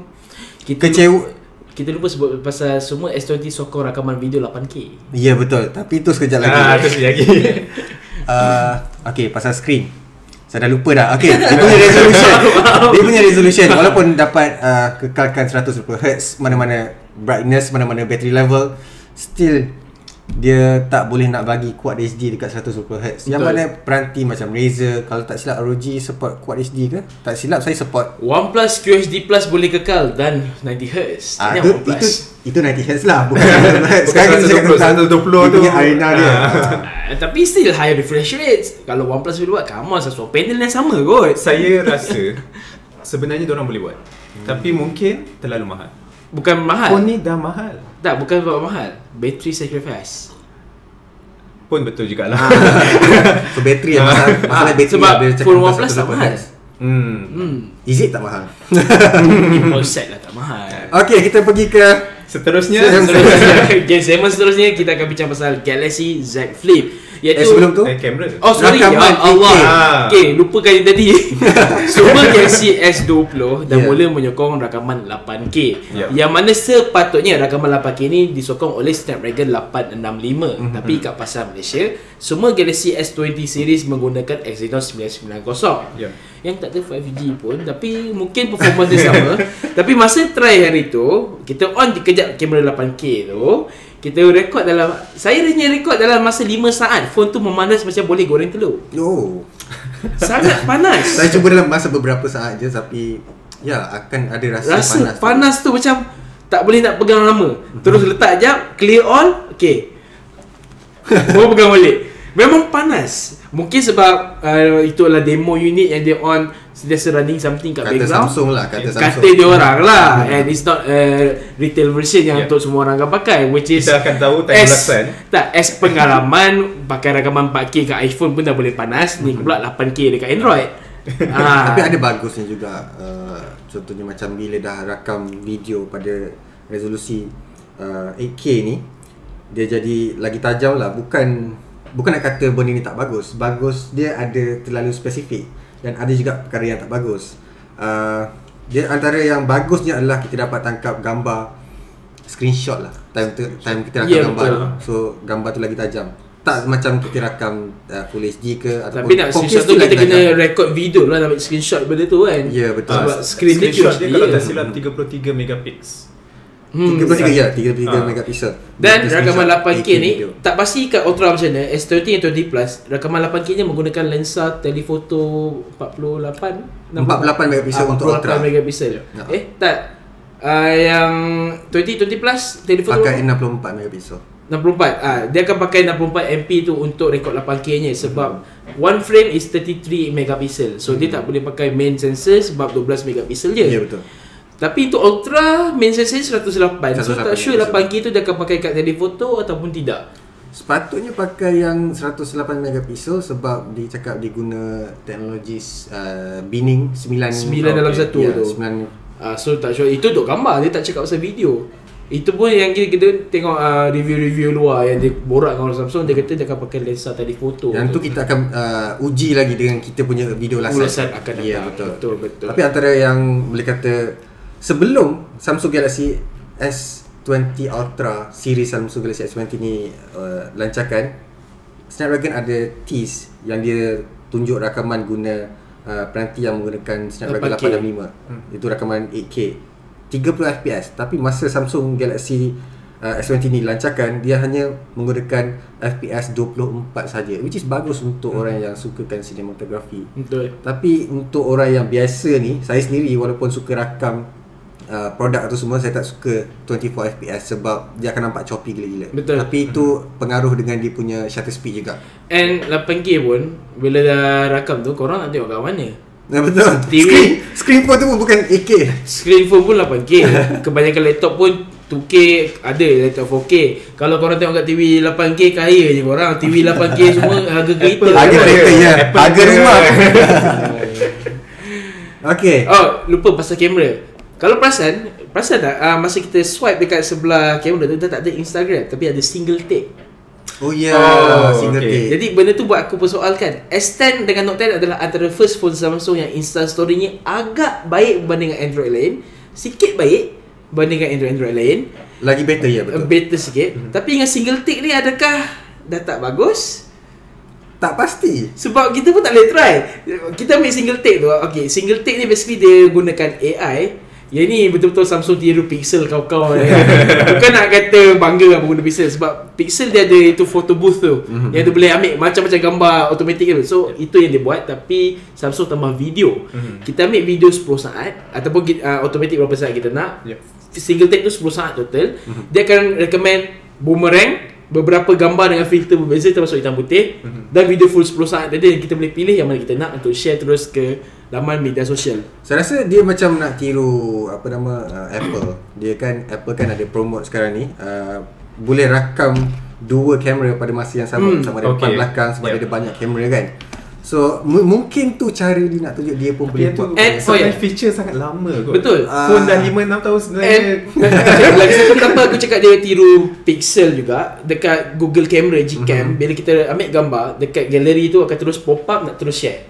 Kita Kecewa- Kita lupa sebut pasal semua S20 sokong rakaman video 8K. Ya betul Tapi itu sekejap lagi Ah, tu sekejap lagi. uh, Okay pasal screen Saya dah lupa dah. Okay Dia punya resolution. Dia punya resolution. Walaupun dapat uh, Kekalkan 120Hz Mana-mana brightness Mana-mana battery level Still Dia tak boleh nak bagi Quad HD dekat 120Hz Yang Betul. mana peranti macam Razer Kalau tak silap ROG support Quad HD ke Tak silap saya support OnePlus QHD Plus boleh kekal dan 90Hz. Ah, Ini itu, OnePlus. itu itu 90Hz lah Bukan 120Hz Sekarang kita cakap 120, tentang 120 Dia tu. punya arena dia Ah. Ah, tapi still high refresh rates. Kalau OnePlus boleh buat, come on, sesuatu panel yang sama kot. Saya rasa sebenarnya orang boleh buat. Tapi mungkin terlalu mahal. Bukan mahal. Phone ni dah mahal. Tak, bukan sebab mahal. Battery sacrifice. Pun betul jugalah. So battery yang masalah Masalah Ah, battery sebab lah phone OnePlus tak 120Hz. mahal. hmm. Hmm. Is it tak mahal? Impulse set lah tak mahal. Okay kita pergi ke Seterusnya Seterusnya Game segmen seterusnya Kita akan bincang pasal Galaxy Z Flip Eh Iaitu sebelum tu? Eh kamera Oh sorry. Rakaman ya Allah AK. Okay lupakan yang tadi. Semua Galaxy S20 Dah Yeah. mula menyokong rakaman 8K Yeah. Yang mana sepatutnya Rakaman 8K ni Disokong oleh Snapdragon 865 Tapi kat pasar Malaysia Semua Galaxy S20 series Menggunakan Exynos 990 Yeah. Yang tak ada 5G pun Tapi mungkin performance dia sama. Tapi masa try hari tu Kita on kejap kamera 8K tu Kita rekod dalam Saya hanya rekod dalam masa 5 saat. Phone tu memanas macam boleh goreng telur. Oh. Sangat panas. Saya cuba dalam masa beberapa saat je Tapi Ya akan ada rasa, Rasa panas panas, tu macam Tak boleh nak pegang lama. Terus letak jap Clear all Okay. Baru pegang balik Memang panas. Mungkin sebab uh, Itu adalah demo unit yang dia on Sentiasa running something kat Kata background. Samsung lah Kata Samsung. Kata dia orang lah. And it's not a retail version yang Yeah. untuk semua orang akan pakai Which is Kita akan tahu time as, belasan. Tak, as pengalaman Pakai rakaman 4K kat iPhone pun dah boleh panas. Ni pula 8K dekat Android. Ah. Tapi ada bagusnya juga uh, Contohnya macam bila dah rakam video pada resolusi uh, 8K ni Dia jadi lagi tajam lah. Bukan Bukan nak kata benda ni tak bagus. Bagus dia ada terlalu spesifik. Dan ada juga perkara yang tak bagus. Uh, Dia antara yang bagusnya adalah Kita dapat tangkap gambar Screenshot lah. Time, tu, time kita rakam Ya, gambar betul. tu. So gambar tu lagi tajam. Tak macam kita rakam uh, Full HD ke Tapi nak screenshot tu kita kena tajam. record video lah nak ambil screenshot benda tu kan. Ya, betul. Sebab screen Screenshot dia kalau tak silap 33 megapixel Hmm. 33 ya, 33 Ah. megapixel. Dan rakaman screenshot 8K 8K ni video. tak pasti kat Ultra macam mana S20 dan 20 Plus rakaman 8K nya menggunakan lensa telefoto 48 48 megapixel untuk 48 Ultra. megapixel. Ya. Eh tak uh, yang 20 20 Plus telefoto pakai 64 megapixel. 64 ah dia akan pakai 64 MP tu untuk rekod 8K nya sebab one frame is 33 megapixel. So dia tak boleh pakai main sensor sebab 12 megapixel je. Ya betul. Tapi untuk ultra main sensor 108. So 108 tak sure 8K tu dia akan pakai kat telefoto ataupun tidak. Sepatutnya pakai yang 108 megapixel sebab dia cakap dia guna teknologi uh, binning 9 Sembilan dalam satu ya, tu. 9 Ah so tak sure itu untuk gambar dia tak cakap pasal video. Itu pun yang kita, kita tengok uh, review-review luar yang dia borak dengan orang Samsung dia kata dia akan pakai lensa telefoto. yang tu kita akan uh, uji lagi dengan kita punya video ulasan. Ulasan akan datang. Ya betul. Betul, betul. Tapi antara yang boleh kata sebelum Samsung Galaxy S20 Ultra series Samsung Galaxy S20 ni uh, lancarkan Snapdragon ada tease yang dia tunjuk rakaman guna uh, peranti yang menggunakan Snapdragon 8K. 865 hmm. itu rakaman 8K 30 fps tapi masa Samsung Galaxy uh, S20 ni lancarkan dia hanya menggunakan fps 24 saja which is bagus untuk hmm. orang yang sukakan cinematography Betul. tapi untuk orang yang biasa ni Saya sendiri walaupun suka rakam uh, Produk tu semua Saya tak suka 24 fps Sebab dia akan nampak choppy gila-gila. Betul. Tapi itu pengaruh dengan dia punya shutter speed juga. And 8K pun bila dah rakam tu korang nak tengok kat mana? Nah, betul. TV. Screen, screen phone tu pun bukan 8K Screen phone pun 8K Kebanyakan laptop pun 2K ada laptop 4K Kalau korang tengok kat TV 8K kaya je korang. TV 8K semua harga kereta Harga Apple kereta ke? ya Harga rumah. Okay. Oh lupa pasal kamera Kalau perasan Perasan tak uh, Masa kita swipe dekat sebelah kamera tu Dia tak ada Instagram Tapi ada single take. Oh ya Oh, Single okay. take. Jadi benda tu buat aku persoalkan. S10 dengan Note 10 adalah antara first phone Samsung yang Insta story-nya agak baik berbanding dengan Android lain. Sikit baik berbanding dengan Android-Android lain. Lagi better ya betul. Better sikit. Tapi dengan single take ni adakah dah tak bagus? Tak pasti. Sebab kita pun tak boleh try. Kita ambil single take tu. Okay single take ni basically dia gunakan AI yang ni betul-betul Samsung tiru pixel kau-kau eh. Bukan nak kata bangga apa guna pixel Sebab pixel dia ada itu photo booth tu Mhm. Yang tu boleh ambil macam-macam gambar automatic tu So itu yang dia buat Tapi Samsung tambah video Mhm. Kita ambil video 10 saat Ataupun uh, automatic berapa saat kita nak Yep. Single take tu 10 saat total Mhm. Dia akan recommend boomerang Beberapa gambar dengan filter berbeza termasuk hitam putih Mhm. Dan video full 10 saat Jadi kita boleh pilih yang mana kita nak Untuk share terus ke laman media sosial Saya rasa dia macam nak tiru apa nama uh, Apple. Dia kan Apple kan ada promote sekarang ni uh, boleh rakam dua kamera pada masa yang sama Hmm, sama ada depan okay. belakang sebab Yep. dia ada banyak kamera kan. So mu- mungkin tu cara dia nak tunjuk dia pun Tapi boleh buat. And- oh, sebenarnya yeah. feature sangat lama kot. Betul. Phone Ah. dah 5 6 tahun sebenarnya. And lagi satu kenapa aku cakap dia tiru pixel juga dekat Google Camera Gcam Mhm. bila kita ambil gambar dekat galeri tu akan terus pop up nak terus share.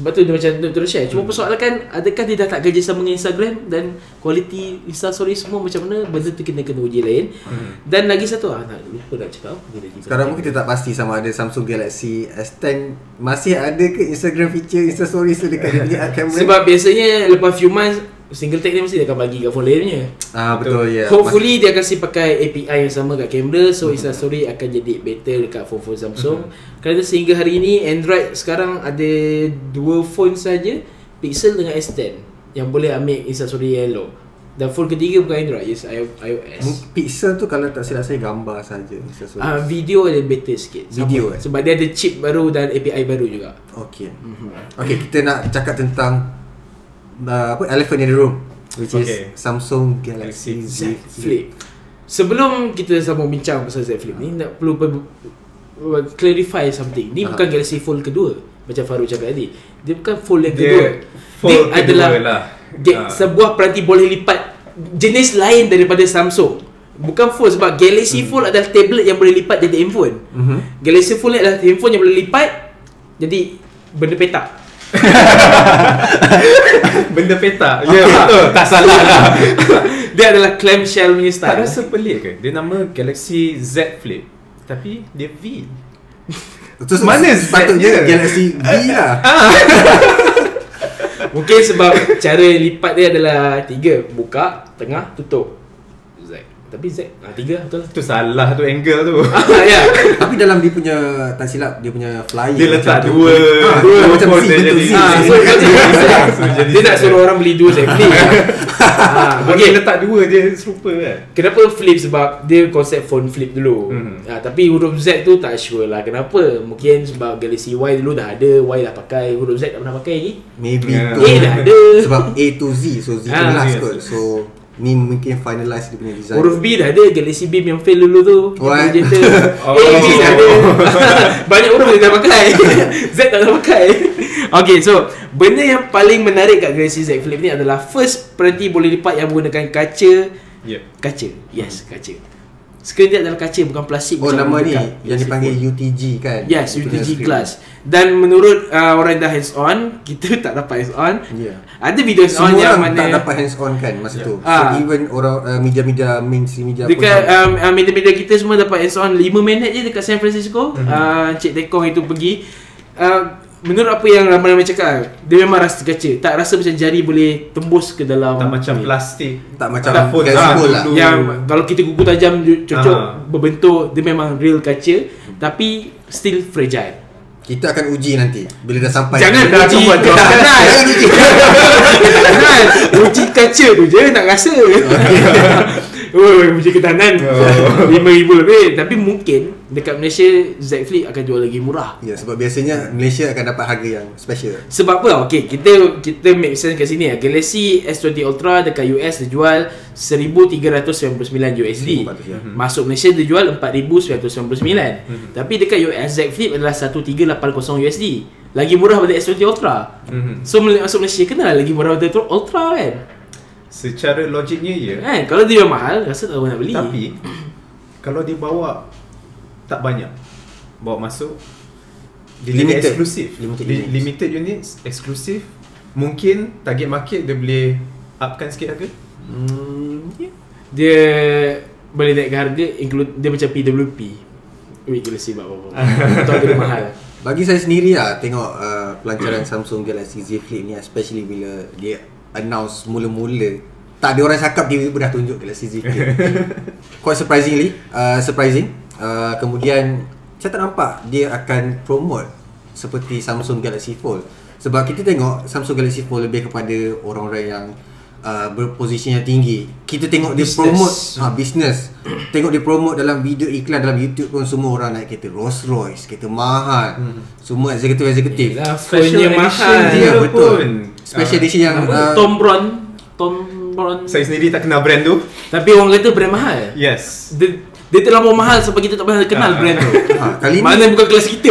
Sebab tu dia macam nak terus share. Cuma persoalan kan adakah dia dah tak kerja sama dengan Instagram dan kualiti Insta story semua macam mana benda tu kena kena uji lain. Dan lagi satu ah nak lupa nak cakap tadi. Sekarang pun kita tak pasti sama ada Samsung Galaxy S10 masih ada ke Instagram feature Insta tu dekat dia punya kamera. sebab biasanya lepas few months single tag dia mesti dia akan bagi kat phone lain punya. ah betul ya. Hopefully dia akan si pakai API yang sama kat kamera so Insta Story akan jadi better dekat phone-phone Samsung. Kerana sehingga hari ini Android sekarang ada dua phone saja Pixel dengan S10 yang boleh ambil Insta Story yellow. Dan phone ketiga bukan Android, yes iOS. Pixel tu kalau tak silap saya gambar saja. Ah video ada better sikit. Sama. Video, eh? Sebab dia ada chip baru dan API baru juga. Okey. Okey, kita nak cakap tentang uh, apa elephant in the room which Okay. is Samsung Galaxy Z Z Flip. Sebelum kita sambung bincang pasal Z Flip ni nak perlu per- clarify something. Ni Aha. bukan Galaxy Fold kedua macam Faru cakap tadi. Dia bukan fold yang Dia kedua. fold dia kedua adalah lah. Dia, Ah. sebuah peranti boleh lipat jenis lain daripada Samsung. Bukan fold sebab Galaxy Fold adalah tablet yang boleh lipat jadi handphone. Mhm. Galaxy Fold ni adalah handphone yang boleh lipat jadi benda petak. Benda petak. Ya betul. Tak salah lah. Dia adalah clamshell punya tak style. rasa pelik ke? Dia nama Galaxy Z Flip. Tapi dia V. Terus Mana sepatutnya Z-nya? Galaxy V lah. Mungkin sebab cara lipat dia adalah tiga Buka, tengah, tutup Tapi Z, ah, tiga betul Tu salah tu angle tu. ah, ya. Tapi dalam dia punya tak silap dia punya flyer Dia macam letak tu. dua Ah, dua dia macam phone Z betul jadi- Z. Ah, dia nak Z. suruh orang beli dua Z Flip ah, Boleh okay. letak dua dia serupa kan. Kenapa flip sebab dia konsep phone flip dulu Mhm. ah, Tapi huruf Z tu tak sure lah Kenapa Mungkin sebab Galaxy Y dulu dah ada Y dah pakai Huruf Z tak pernah pakai lagi Maybe Yeah. tu A dah ada Sebab A to Z So Z tu Ah, last kot So ni mungkin finalize dia punya design. Huruf B dah ada Galaxy Beam yang fail dulu tu. What? Oh. A, B dah ada. Banyak huruf dia dah pakai. Z tak dah pakai. Okay so Benda yang paling menarik kat Galaxy Z Flip ni adalah First peranti boleh lipat yang menggunakan kaca. Yep. Kaca. Yes kaca Skrin dia adalah kaca bukan plastik Oh nama ni Yang dipanggil Fold. UTG kan Yes, UTG screen. Glass Dan menurut uh, orang yang dah hands on Kita tak dapat hands on Ya Ada video hands on Semua yang mana tak dapat hands on kan masa Ya. tu Ah. So even orang uh, media-media mainstream media Dekat pun um, uh, media-media kita semua dapat hands on 5 minit je dekat San Francisco mm-hmm. uh, Cik Tekong itu pergi uh, Menurut apa yang ramai-ramai cakap Dia memang rasa kaca. Tak rasa macam jari boleh tembus ke dalam Tak macam Hmm. plastik. tak macam Tak phone. Galaxy ah, lah. Yang kalau kita kuku tajam cocok Ah. berbentuk Dia memang real kaca Tapi still fragile. Kita akan uji nanti Bila dah sampai. Jangan dah uji. buat Jangan. Uji. Kaca tu je nak rasa Oh, uji ketahanan Oh. RM5,000 lebih Tapi mungkin Dekat Malaysia Z Flip akan jual lagi murah Ya sebab biasanya Malaysia akan dapat harga yang special Sebab apa? Okay, kita kita make sense kat sini lah. Galaxy S20 Ultra dekat US dia jual 1399 USD. ya. Masuk Malaysia dia jual 4999. Tapi dekat US Z Flip adalah 1380 USD. Lagi murah daripada S20 Ultra. Mhm. So masuk Malaysia kenal lagi murah daripada Ultra kan? Secara logiknya ya. Kan kalau dia mahal rasa tak orang nak beli. Tapi kalau dia bawa tak banyak bawa masuk dia Limited. eksklusif. Limited Li- units. limited units eksklusif. Mungkin target market dia boleh upkan sikit harga. hmm, Ya. dia boleh naikkan harga include dia macam PWP. Wait, Galaxy buat apa-apa. Tahu dia mahal. Bagi saya sendiri lah Tengok uh, pelancaran Samsung Galaxy Z Flip ni Especially bila dia announce mula-mula Tak ada orang cakap tiba-tiba dah tunjuk Galaxy Z Flip Quite surprisingly uh, Surprising. Uh, Kemudian Saya tak nampak dia akan promote Seperti Samsung Galaxy Fold. Sebab kita tengok Samsung Galaxy Fold lebih kepada orang-orang yang uh, berposisi yang tinggi Kita tengok dia Business. promote ha, Business Tengok dia promote dalam video iklan dalam YouTube pun Semua orang naik kereta Rolls Royce Kereta mahal Semua eksekutif-eksekutif phone-nya mahal. Dia dia betul pun. Special Ah, edition yang uh, Tom Brown Tom Brown Saya sendiri tak kenal brand tu. Tapi orang kata brand mahal Yes. Dia Dia terlalu mahal sebab kita tak pernah kenal Ah. brand tu. Ha, kali ni Mana bukan kelas kita.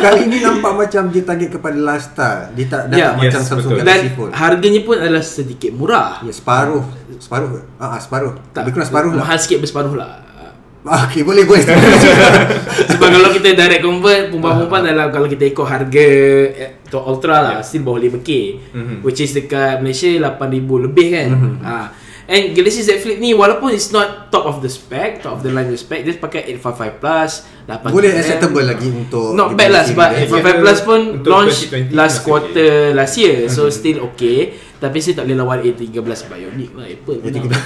kali ni nampak macam dia target kepada lifestyle. Dia tak dah Ya. tak macam Yes, Samsung betul. Galaxy Dan Fold. harganya pun adalah sedikit murah. Ya, separuh. Separuh ke? Ah, ah, separuh. Lebih kurang separuh lah. Mahal sikit berseparuh lah. Ah, okay, boleh boleh. Sebab kalau kita direct convert Perempuan-perempuan dalam Kalau kita ikut harga eh, Tu Ultra lah Still bawah 5k Mhm. Which is dekat Malaysia 8,000 lebih kan ha. And Galaxy Z Flip ni Walaupun it's not Top of the spec Top of the line spec Dia pakai 855 plus 8 boleh acceptable lagi untuk Not bad lah sebab dibanding- 855 plus pun launch 2020 last quarter last year So still okay Tapi saya tak boleh lawan A13 Bionic lah Apple Dia menang. tiga-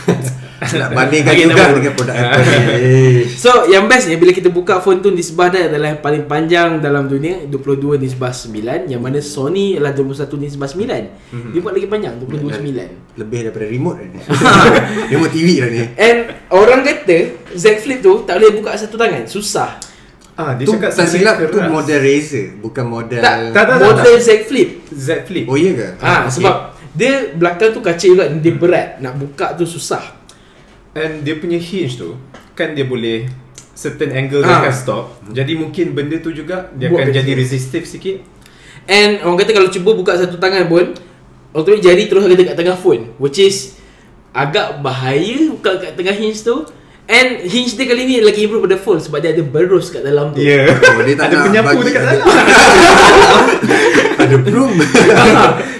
Nak bandingkan Okay, juga tak dengan produk Apple ni. Eh. So yang best ni bila kita buka phone tu nisbah dia adalah yang paling panjang dalam dunia 22 nisbah 9 yang mana Sony adalah 21 nisbah 9. Mhm. Dia buat lagi panjang 22 9. Lebih daripada remote ni. remote TV dah ni. And orang kata Z Flip tu tak boleh buka satu tangan, susah. Ah, dia Tu cakap tak silap tu model Razer bukan model Tak, tak, tak, model Z Flip. Z Flip. Oh iya ke? Ah, okey. sebab dia belakang tu kaca juga dia berat nak buka tu susah. And dia punya hinge tu kan dia boleh certain angle Ah. dia akan stop. Jadi mungkin benda tu juga dia Buat akan jadi resistive sikit. And orang kata kalau cuba buka satu tangan pun Automatic jari terus ada kat tengah phone Which is Agak bahaya buka kat tengah hinge tu And hinge dia kali ni lagi improve pada phone Sebab dia ada berus kat dalam tu Ya. Oh, dia tak Ada penyapu dekat dalam. Ada broom.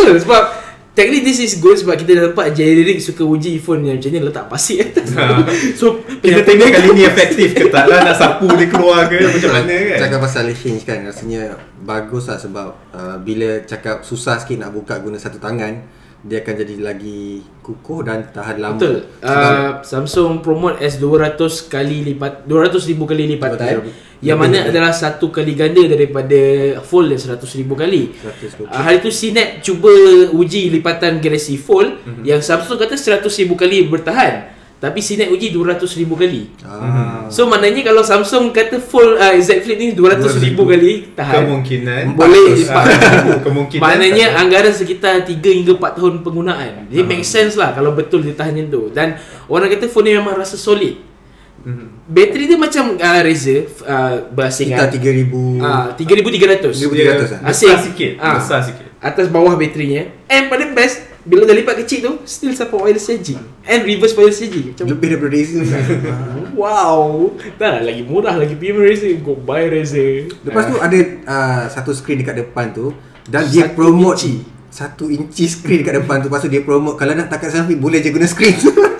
Betul sebab Technically this is good sebab kita dah nampak Generic suka uji phone yang macam ni letak pasir atas Ha. So Kita tengok kali ni efektif ke tak lah nak sapu dia keluar ke macam mana kan. Cakap pasal hinge kan rasanya bagus lah sebab uh, bila cakap susah sikit nak buka guna satu tangan dia akan jadi lagi kukuh dan tahan lama. Betul. Uh, Samsung promote S200 kali lipat 200 ribu kali lipatan Betul. yang mana adalah satu kali ganda daripada Fold yang 100 ribu kali. 100 Uh, hari tu CNET cuba uji lipatan Galaxy Fold Mhm. yang Samsung kata 100 ribu kali bertahan. Tapi CNET uji 200 ribu kali. Ah. So maknanya kalau Samsung kata Fold uh, Z Flip ni 200 ribu kali tahan. Kemungkinan Boleh Ah, 400 Kemungkinan Maknanya tak- anggaran sekitar 3 hingga 4 tahun penggunaan. Dia make sense lah kalau betul dia tahan macam tu. Dan orang kata phone ni memang rasa solid. Mhm. Bateri dia macam uh, Razer uh, berasing Kita 3000 Ah, 3300. 3300 dia ah? Asing. besar sikit, Ah. besar sikit. Atas bawah baterinya. And paling best bila dah lipat kecil tu still support wireless charging and reverse wireless charging. Macam lebih daripada Razer wow. Tak lagi murah lagi premium Razer. Go buy Razer. Lepas tu ada uh, satu screen dekat depan tu dan dia Satu promote inci. satu inci screen dekat depan tu Lepas tu dia promote Kalau nak takat selfie Boleh je guna screen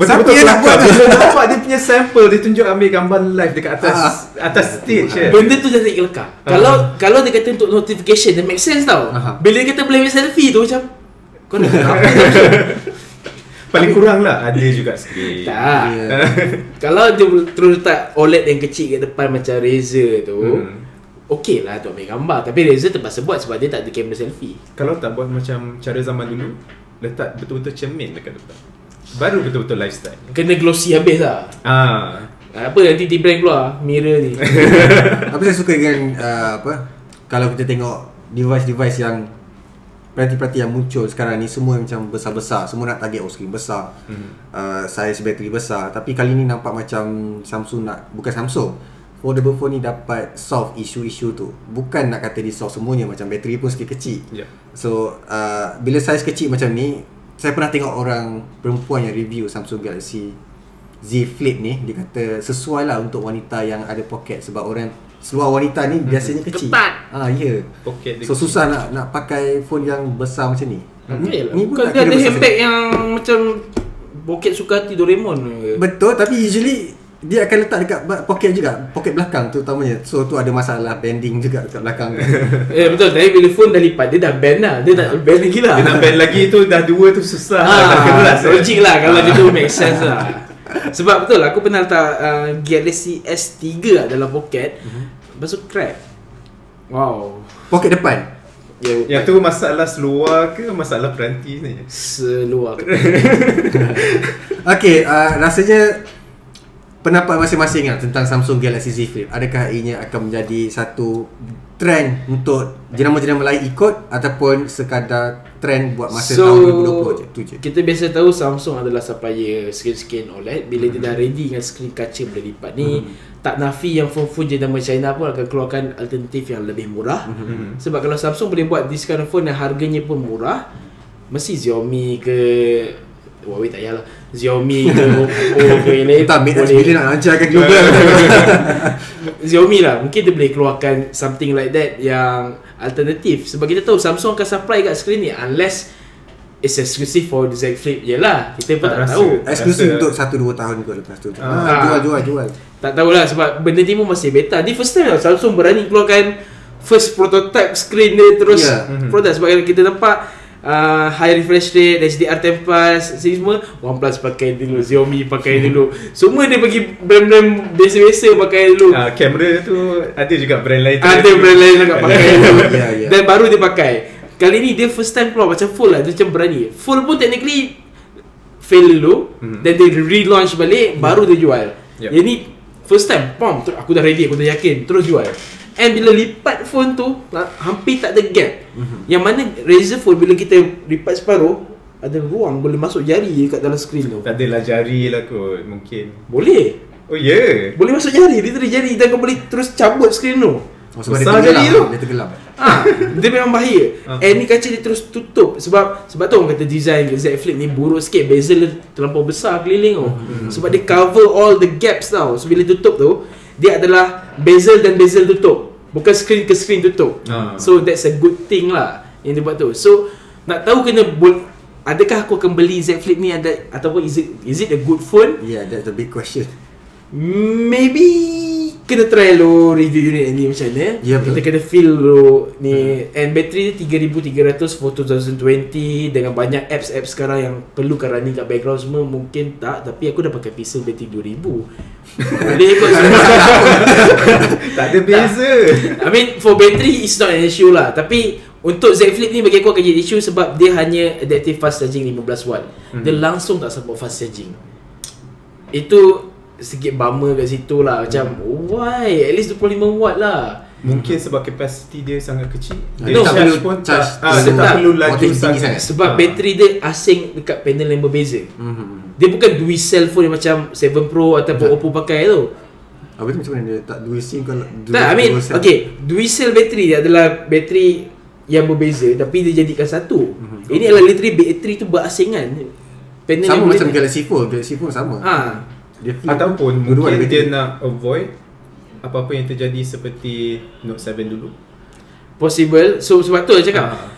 Betul-betul Siapa yang nak buat kelakar. Bila nampak dia punya sample Dia tunjuk ambil gambar live Dekat atas Atas stage kan Benda tu jadi kelakar. Kalau kalau dia kata untuk notification dia make sense tau. Aha. Bila dia kata boleh ambil selfie tu macam kau nak buat apa? Paling kurang lah Ada juga screen tak. Ya. Kalau dia terus letak OLED yang kecil kat depan macam Razer tu, Hmm. okey lah untuk ambil gambar. Tapi Razer terpaksa buat sebab dia tak ada kamera selfie. Kalau tak buat macam Cara zaman dulu Letak betul-betul cermin dekat depan Baru betul-betul lifestyle Kena glossy habis lah. Ah, Apa nanti di brand keluar mirror ni. Tapi saya suka dengan uh, apa Kalau kita tengok Device-device yang Perhati-perhati yang muncul sekarang ni Semua macam besar-besar Semua nak target oh screen besar Mhm. uh, Saiz bateri besar Tapi kali ni nampak macam Samsung nak Bukan Samsung Foldable phone ni dapat solve isu-isu tu Bukan nak kata dia solve semuanya Macam bateri pun sikit kecil Ya. So uh, bila saiz kecil macam ni Saya pernah tengok orang perempuan yang review Samsung Galaxy Z Flip ni Dia kata sesuai lah untuk wanita yang ada pocket Sebab orang seluar wanita ni biasanya kecil Ketat. Ah ya yeah. Pocket dia So susah nak nak pakai phone yang besar macam ni Okay lah. Ni pun dia ada handbag yang macam Poket Sukati Doraemon ke? Betul tapi usually dia akan letak dekat pocket juga. Pocket belakang terutamanya So tu ada masalah bending juga dekat belakang Eh betul. Tapi bila phone dah lipat Dia dah band lah. Dia tak band lagi lah. Dia nak band lagi tu Dah dua tu susah. Ah, Keras, eh. logik lah kalau macam tu make sense lah. Sebab betul aku pernah letak uh, Galaxy S3 lah dalam poket. Lepas tu crack. Wow. Pocket depan? Ya, Yang tu masalah seluar ke Masalah peranti ni? Seluar. Okay, uh, rasanya pendapat masing-masing lah tentang Samsung Galaxy Z Flip. Adakah ianya akan menjadi satu trend untuk jenama-jenama lain ikut ataupun sekadar trend buat masa so, tahun 2020 je tu je? kita biasa tahu Samsung adalah supplier screen-screen OLED. Bila dia dah ready dengan screen kaca boleh lipat ni tak nafi yang phone-phone jenama China pun akan keluarkan alternatif yang lebih murah. Sebab kalau Samsung boleh buat this kind of phone yang harganya pun murah mesti Xiaomi ke Huawei tak payahlah Xiaomi ke Oppo ke yang lain tak Mate boleh- X nak lancarkan global Xiaomi lah Mungkin dia boleh keluarkan Something like that Yang alternatif Sebab kita tahu Samsung akan supply kat screen ni Unless It's exclusive for the Z Flip je lah. Kita pun Tak tak, rasa. tahu. Eksklusif Rasa- untuk 1-2 tahun kot lepas tu. Ah. ah, jual jual jual. Tak tahulah sebab benda ni pun masih beta. Ni first time lah Samsung berani keluarkan First prototype screen dia terus yeah. product Sebab kita nampak uh, High refresh rate HDR10 plus Sini semua OnePlus pakai dulu Xiaomi pakai dulu Semua dia bagi brand-brand biasa-biasa pakai dulu Ah, kamera tu ada juga brand lain tu. Ada brand lain juga pakai dulu Ya, ya. Dan baru dia pakai Kali ni dia first time keluar macam full lah Dia macam berani Full pun technically Fail dulu Hmm. Then dia relaunch balik Baru dia jual Yep. Yang ni First time Pom Aku dah ready Aku dah yakin Terus jual And bila lipat phone tu ha- Hampir tak ada gap Yang mana Razer phone Bila kita lipat separuh Ada ruang Boleh masuk jari Kat dalam screen tu Tak adalah jari lah kot mungkin. Boleh Oh ya. Yeah. Boleh masuk jari Dia terus jari Dan kau boleh terus cabut screen tu oh, sebab Besar dia tenggelam tu. dia tenggelam Ah, dia memang bahaya. Ah. And ni kaca dia terus tutup sebab sebab tu orang kata design Z Flip ni buruk sikit bezel terlampau besar keliling tau. Sebab dia cover all the gaps tau. So bila tutup tu dia adalah bezel dan bezel tutup. Bukan screen ke screen tutup. Ah. So that's a good thing lah yang dia buat tu. So nak tahu kena bol- adakah aku akan beli Z Flip ni ada ataupun is it is it a good phone? yeah that's the big question Maybe kena try lo review unit ni macam mana. Ya, betul. Kita kena feel lo ni. And battery dia 3300 for 2020 Dengan banyak apps-apps sekarang yang perlukan running kat background semua. Mungkin tak Tapi aku dah pakai Pixel battery 2000 Boleh kot semua Tak ada beza. I mean for battery is not an issue lah. Tapi untuk Z Flip ni bagi aku akan jadi issue Sebab dia hanya adaptive fast charging 15 watt. Dia langsung tak support fast charging. Itu sedikit bummer kat situ lah Macam why at least 25 watt lah Mungkin sebab kapasiti dia sangat kecil. Dia No, tak charge perlu pun charge tak, ah, dia tak perlu laju sangat. sangat. Sebab Ah. bateri dia asing dekat panel yang berbeza hmm. Dia bukan dual cell phone yang macam 7 Pro ataupun Tak. Oppo pakai tu Apa tu macam mana dia tak dual sim dual, Tak, I mean, cell? okay Dual cell battery dia adalah bateri yang berbeza Tapi dia jadikan satu Mhm. Ini adalah literally bateri tu berasingan Panel sama macam. Galaxy Fold Galaxy Fold sama Ha. Dia flip. Ataupun mungkin dia bateri. nak avoid apa-apa yang terjadi seperti Note 7 dulu. Possible So sebab tu saya cakap Ah.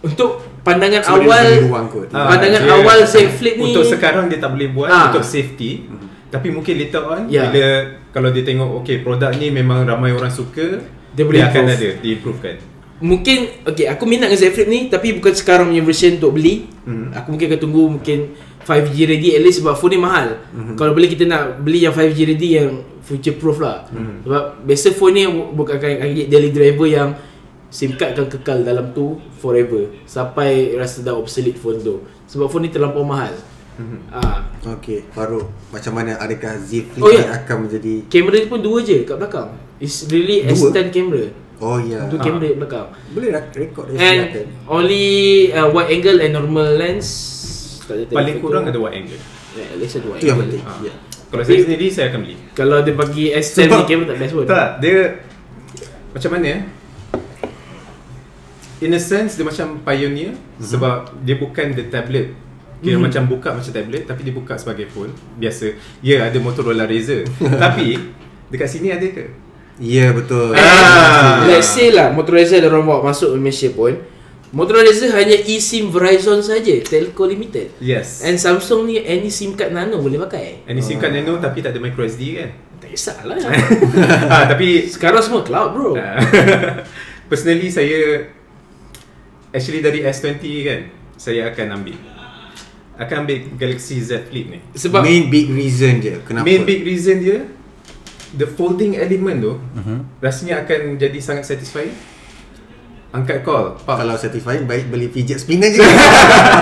Untuk pandangan dia awal ruang kot Ah, Pandangan dia- awal Z Flip ni Untuk sekarang dia tak boleh buat Ah. untuk safety. Tapi mungkin later on Ya. bila kalau dia tengok okay produk ni memang ramai orang suka, Dia boleh akan improve. ada diimprovekan. Mungkin Okay aku minat dengan Z Flip ni Tapi bukan sekarang punya version untuk beli Hmm. Aku mungkin akan tunggu Mungkin 5G ready At least sebab phone ni mahal Mhm. Kalau boleh kita nak beli yang 5G ready Yang future proof lah Mhm. Sebab biasa phone ni Bukan akan jadi daily driver yang SIM card akan kekal dalam tu Forever Sampai rasa dah obsolete phone tu Sebab phone ni terlampau mahal Mhm. ah. Okay Farouk Macam mana adakah Z Flip Oh, ni ya. akan menjadi Kamera dia pun dua je kat belakang It's really Dua? S10 camera Oh ya Dua Ah. kamera kat belakang Boleh rekod dia And silakan. only uh, wide angle and normal lens ada Paling kurang ada wide angle. yeah, At least ada wide Itu yang angle penting Ah. Ya. Kalau saya sendiri saya akan beli. Kalau dia bagi S10 ni kamera tak best pun Tak, dia macam mana eh? In a sense dia macam pioneer Mhm. sebab dia bukan the tablet. Kira Mhm. macam buka macam tablet tapi dia buka sebagai phone biasa. Ya ada Motorola Razr. tapi dekat sini ada ke? Ya betul Ah. Let's say lah Motorola Razr orang bawa masuk Malaysia pun Motorola Razr hanya eSIM Verizon saja Telco Limited. Yes. And Samsung ni any SIM card nano boleh pakai. And SIM card nano tapi tak ada micro SD kan? Tak kisahlah. Ah, tapi Sekarang semua cloud bro. Ah. Personally saya Actually dari S20 kan Saya akan ambil. Akan ambil Galaxy Z Flip ni. Sebab Main big reason je Kenapa? Main big reason dia The folding element tu Mhm. Rasanya akan jadi sangat satisfying Angkat call Pak Kalau certified Baik beli fidget spinner je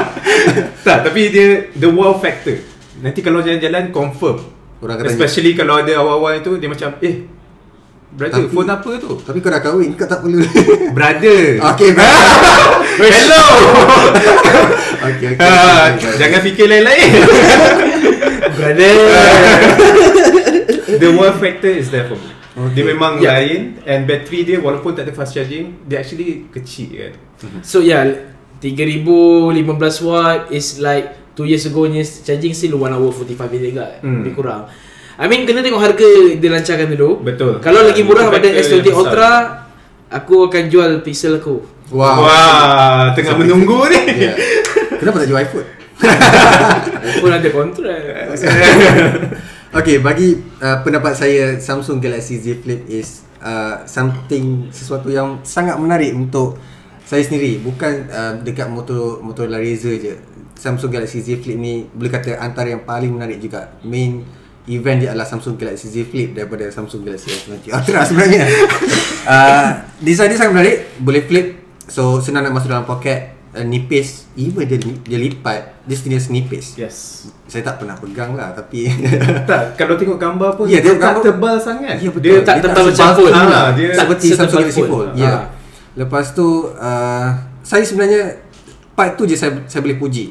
Tak tapi dia The wow factor Nanti kalau jalan-jalan confirm Orang tanya Especially kalau ada awal-awal itu Dia macam Eh Brother, Tapi- phone apa tu? Tapi kau dah kahwin, kau tak perlu. Brother. okay, bro. Hello. okay, okay. Ah, okay. Jangan fikir lain-lain. Brother. The wow factor is there for me. Dia memang Yeah. lain and battery dia walaupun tak ada fast charging, dia actually kecil kan. So yeah, 3015 watt is like 2 years ago nya charging still 1 hour 45 minit juga Hmm. lebih kurang. I mean kena tengok harga dia lancarkan dulu. Betul. Kalau lagi murah pada factor S20 yang besar. Ultra, aku akan jual Pixel aku. Wow. Wah, tengah menunggu ni. Yeah. Kenapa tak jual iPhone? iPhone ada kontrak. Okay, bagi uh, pendapat saya Samsung Galaxy Z Flip is uh, something sesuatu yang sangat menarik untuk saya sendiri. Bukan uh, dekat motor Motorola Razr je. Samsung Galaxy Z Flip ni boleh kata antara yang paling menarik juga. Main event dia adalah Samsung Galaxy Z Flip daripada Samsung Galaxy S20 Ultra sebenarnya. uh, design dia sangat menarik, boleh flip. So senang nak masuk dalam poket, uh, nipis. Even dia dia lipat, dia jenis nipis. Yes. Saya tak pernah pegang lah tapi Tak, kalau tengok gambar pun Ya, dia tengok tak gambar- tebal sangat. Ya, betul. Dia tak Dia tebal tak macam phone. Ah, dia tak seperti Samsung Galaxy. Fold. Ya. Ah. Lepas tu uh, saya sebenarnya part tu je saya saya boleh puji.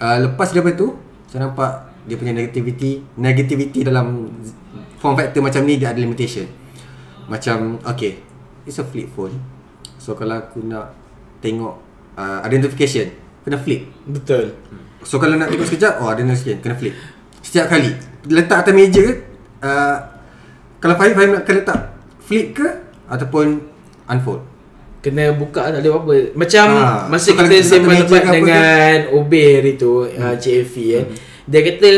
Uh, lepas daripada tu saya nampak dia punya negativity negativity dalam form factor macam ni dia ada limitation. Macam okay, it's a flip phone. So kalau aku nak tengok uh, ada notification, kena flip. Betul. So kalau nak tengok sekejap, oh ada kena flip. Setiap kali letak atas meja uh, kalau Fahim Fahim nak kena letak flip ke ataupun unfold. Kena buka tak ada apa-apa Macam Ah, Masa so kita sembang ke apa dengan Ober itu uh, CFV kan Dia kata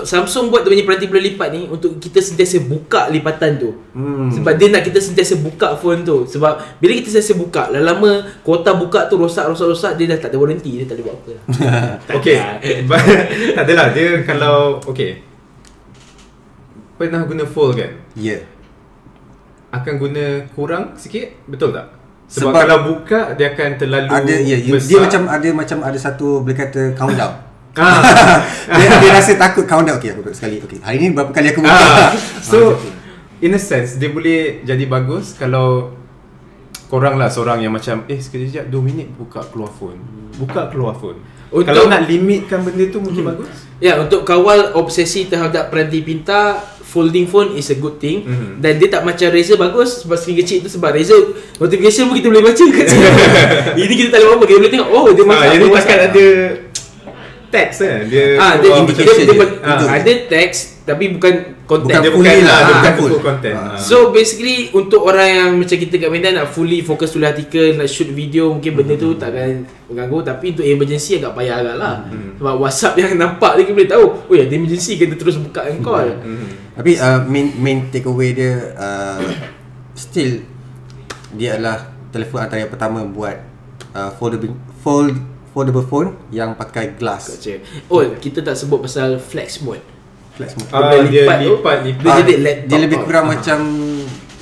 Samsung buat dia punya peranti boleh lipat ni Untuk kita sentiasa buka lipatan tu Hmm. Sebab dia nak kita sentiasa buka phone tu Sebab Bila kita sentiasa buka Lama-lama Kuota buka tu rosak rosak rosak Dia dah tak ada warranty Dia tak boleh buat apa lah Okay Tak adalah Dia kalau Okay Pernah guna fold kan Ya. Yeah. Akan guna kurang sikit Betul tak? Sebab, Sebab- kalau buka Dia akan terlalu Ada ya, yeah, besar dia macam ada macam ada satu boleh kata countdown. Ah. dia, dia rasa takut countdown okey aku buat sekali. Okey. Hari ni berapa kali aku buka? ah. Ah, So macam. In a sense Dia boleh jadi bagus Kalau Korang lah seorang yang macam Eh sekejap 2 minit buka keluar phone Buka keluar phone Untuk- Kalau nak limitkan benda tu Mungkin bagus Ya untuk kawal obsesi terhadap peranti pintar Folding phone is a good thing Mhm. Dan dia tak macam Razer bagus Sebab screen kecil tu Sebab Razer Notification pun kita boleh baca kat sini Ini kita tak boleh apa Kita boleh tengok Oh dia ah, masak Jadi apa, takkan ada Teks kan Dia Ah, dia, keluar dia, dia, indication dia, dia, Ah. ada teks tapi bukan konten. Bukan Dia fully bukan lah, lah Dia ah, bukan full. content ah. So basically untuk orang yang macam kita kat Medan nak fully fokus tulis artikel, nak shoot video mungkin benda tu takkan mengganggu tapi untuk emergency agak payah agak lah. Sebab WhatsApp yang nampak dia boleh tahu, oh ya ada emergency kita terus buka and call. Mhm. Tapi uh, main main take away dia uh, still dia adalah telefon antara yang pertama buat uh, foldable fold foldable phone yang pakai glass. Gotcha. Oh, kita tak sebut pasal flex mode. Flex mode. Ah, dia lipat lipat lipat Dia Ah, jadi laptop dia lebih kurang macam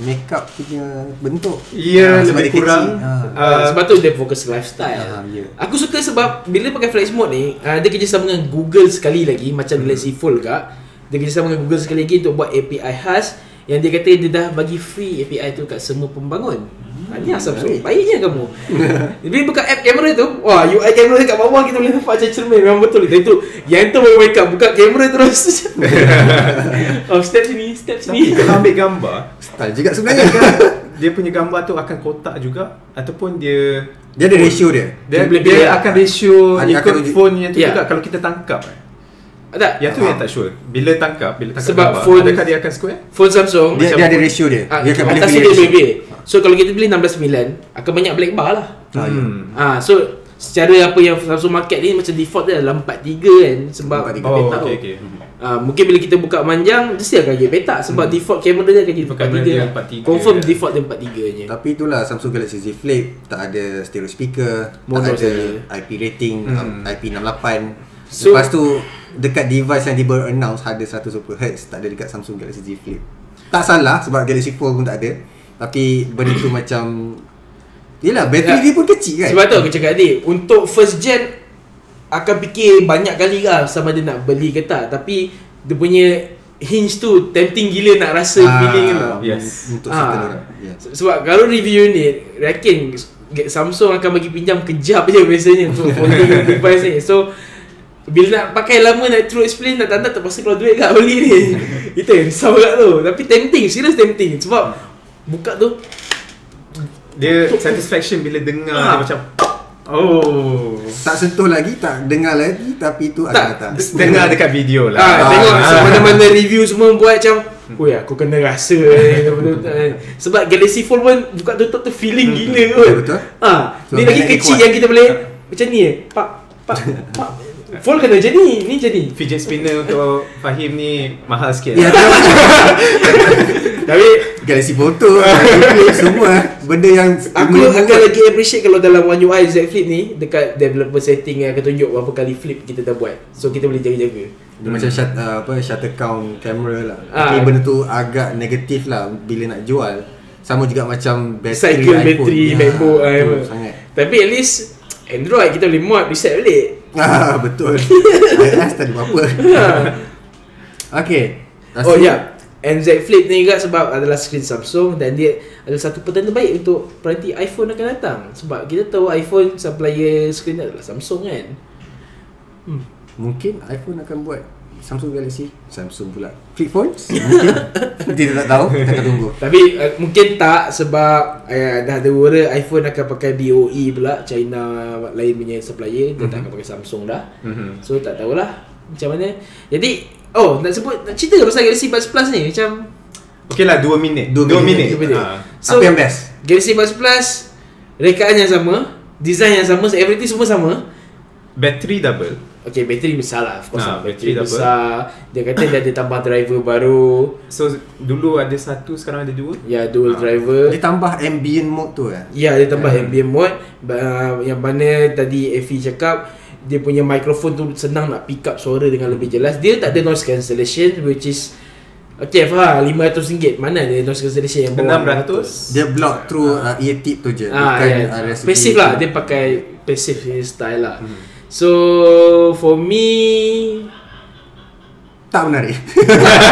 makeup punya bentuk. Ya, Ah, sebab lebih dia kurang. kecil. Ah. Uh, sebab tu dia fokus lifestyle. Ah, ya. Aku suka sebab bila pakai flex mode ni, uh, dia kerjasama dengan Google sekali lagi macam Galaxy Fold kak. Dia kerjasama dengan Google sekali lagi untuk buat API khas yang dia kata dia dah bagi free API tu kat semua pembangun. Ha, ni asam Samsung. Baiknya kamu. Bila buka app kamera tu, wah UI kamera dekat bawah kita boleh nampak macam cermin. Memang betul itu. Itu yang tu baru wake up buka kamera terus. oh, step sini, step Tapi sini. kalau ambil gambar Style juga sebenarnya. Adakah dia punya gambar tu akan kotak juga Ataupun dia dia ada ratio dia. Dia, Dia boleh dia pilih. akan ratio Ada- ikut akan phone yang tu Ya. juga Kalau kita tangkap eh. Tak, Yang tu yang tak sure Bila tangkap Bila tangkap Sebab gambar phone- Adakah dia akan square phone Samsung Dia, macam dia ada ratio dia. Ah, dia akan boleh pilih dia ratio. So kalau kita pilih 16.9 akan banyak black bar lah. Ah, ya. hmm. Ah, so secara apa yang Samsung market ni macam default dia adalah 43 kan sebab 43. kita Oh tahu. okay, okay. Ah, mungkin bila kita buka panjang mesti akan jadi petak sebab Hmm. default kamera dia akan jadi Default kamera dia 43. 43, Confirm ya. default dia 43 je. Tapi itulah Samsung Galaxy Z Flip tak ada stereo speaker, Mono tak ada saja. IP rating, Hmm. um, IP68. So- Lepas tu dekat device yang dibaru announce ada 120 Hz tak ada dekat Samsung Galaxy Z Flip. Tak salah sebab Galaxy Fold pun tak ada. Tapi benda tu macam Yelah bateri Ya. dia pun kecil kan Sebab tu aku cakap tadi Untuk first gen Akan fikir banyak kali lah Sama dia nak beli ke tak Tapi Dia punya hinge tu tempting gila nak rasa Ah, feeling tu. Yes. Untuk Ah. certain orang. Yeah. Se- Sebab kalau review ni Reckon Samsung akan bagi pinjam kejap je biasanya Untuk folding device ni So Bila nak pakai lama nak true explain Nak tanda terpaksa keluar duit kat beli ni Itu yang risau kat tu Tapi tempting Serius tempting Sebab Buka tu Dia satisfaction bila dengar Ah. dia macam Oh. Tak sentuh lagi, tak dengar lagi tapi tu Tak. akan datang. Dengar dekat video lah. ah, Tengok Ah. mana-mana review semua buat macam Oi aku kena rasa eh, eh. Sebab Galaxy Fold pun Buka tutup tu feeling gila kot Ya, betul. Ah, So, Dia lagi kecil kuat. yang kita boleh Macam ni eh Pak Pak Pak Fold kena macam ni Ni ni Fidget spinner untuk Fahim ni mahal sikit. Ya, macam Tapi Galaxy Photo, Galaxy semua benda yang Aku akan lagi appreciate kalau dalam One UI Z Flip ni Dekat developer setting yang akan tunjuk berapa kali flip kita dah buat So kita boleh jaga-jaga Dia macam shut, uh, apa shutter count kamera lah. Ah. Tapi benda tu agak negatif lah bila nak jual. Sama juga macam bateri Cycle iPhone. battery, Ya, MacBook ah, apa. sangat. Tapi at least Android kita boleh mod reset balik Ah, betul. iOS tak ada apa-apa. Okay. Oh ya yeah. NZ Flip ni juga sebab adalah skrin Samsung dan dia adalah satu petanda baik untuk peranti iPhone akan datang. Sebab kita tahu iPhone supplier skrin adalah Samsung kan. Mungkin iPhone akan buat Samsung Galaxy. Samsung pula. Flip phones Mungkin. Kita tak tahu. Kita akan tunggu. Tapi uh, mungkin tak sebab uh, dah ada wara iPhone akan pakai BOE pula. China lain punya supplier dia tak akan pakai Samsung dah. Mhm. So tak tahulah macam mana. Jadi oh nak sebut nak cerita pasal Galaxy Buds Plus ni macam Okay lah 2 minit. Dua 2 minit, minit. dua minit. Ah. So, Apa yang best? Galaxy Buds Plus rekaan yang sama, design yang sama, so everything semua sama. Battery double. Okay, bateri besar lah of course Ah, lah. bateri Bateri double. besar Dia kata dia ada tambah driver baru So dulu ada satu sekarang ada dua. Ya, dual Ah. driver Dia tambah ambient mode tu eh Ya, dia tambah ambient mode uh, Yang mana tadi Effie cakap Dia punya mikrofon tu senang nak pick up suara dengan lebih jelas. Dia tak ada noise cancellation which is Okay, faham RM500 Mana ada noise cancellation yang bawah 600. Dia block through uh, ear tip tu je Ah, Bukan yeah. uh, Passive lah, dia pakai passive style lah. Hmm. So, for me Tak menarik.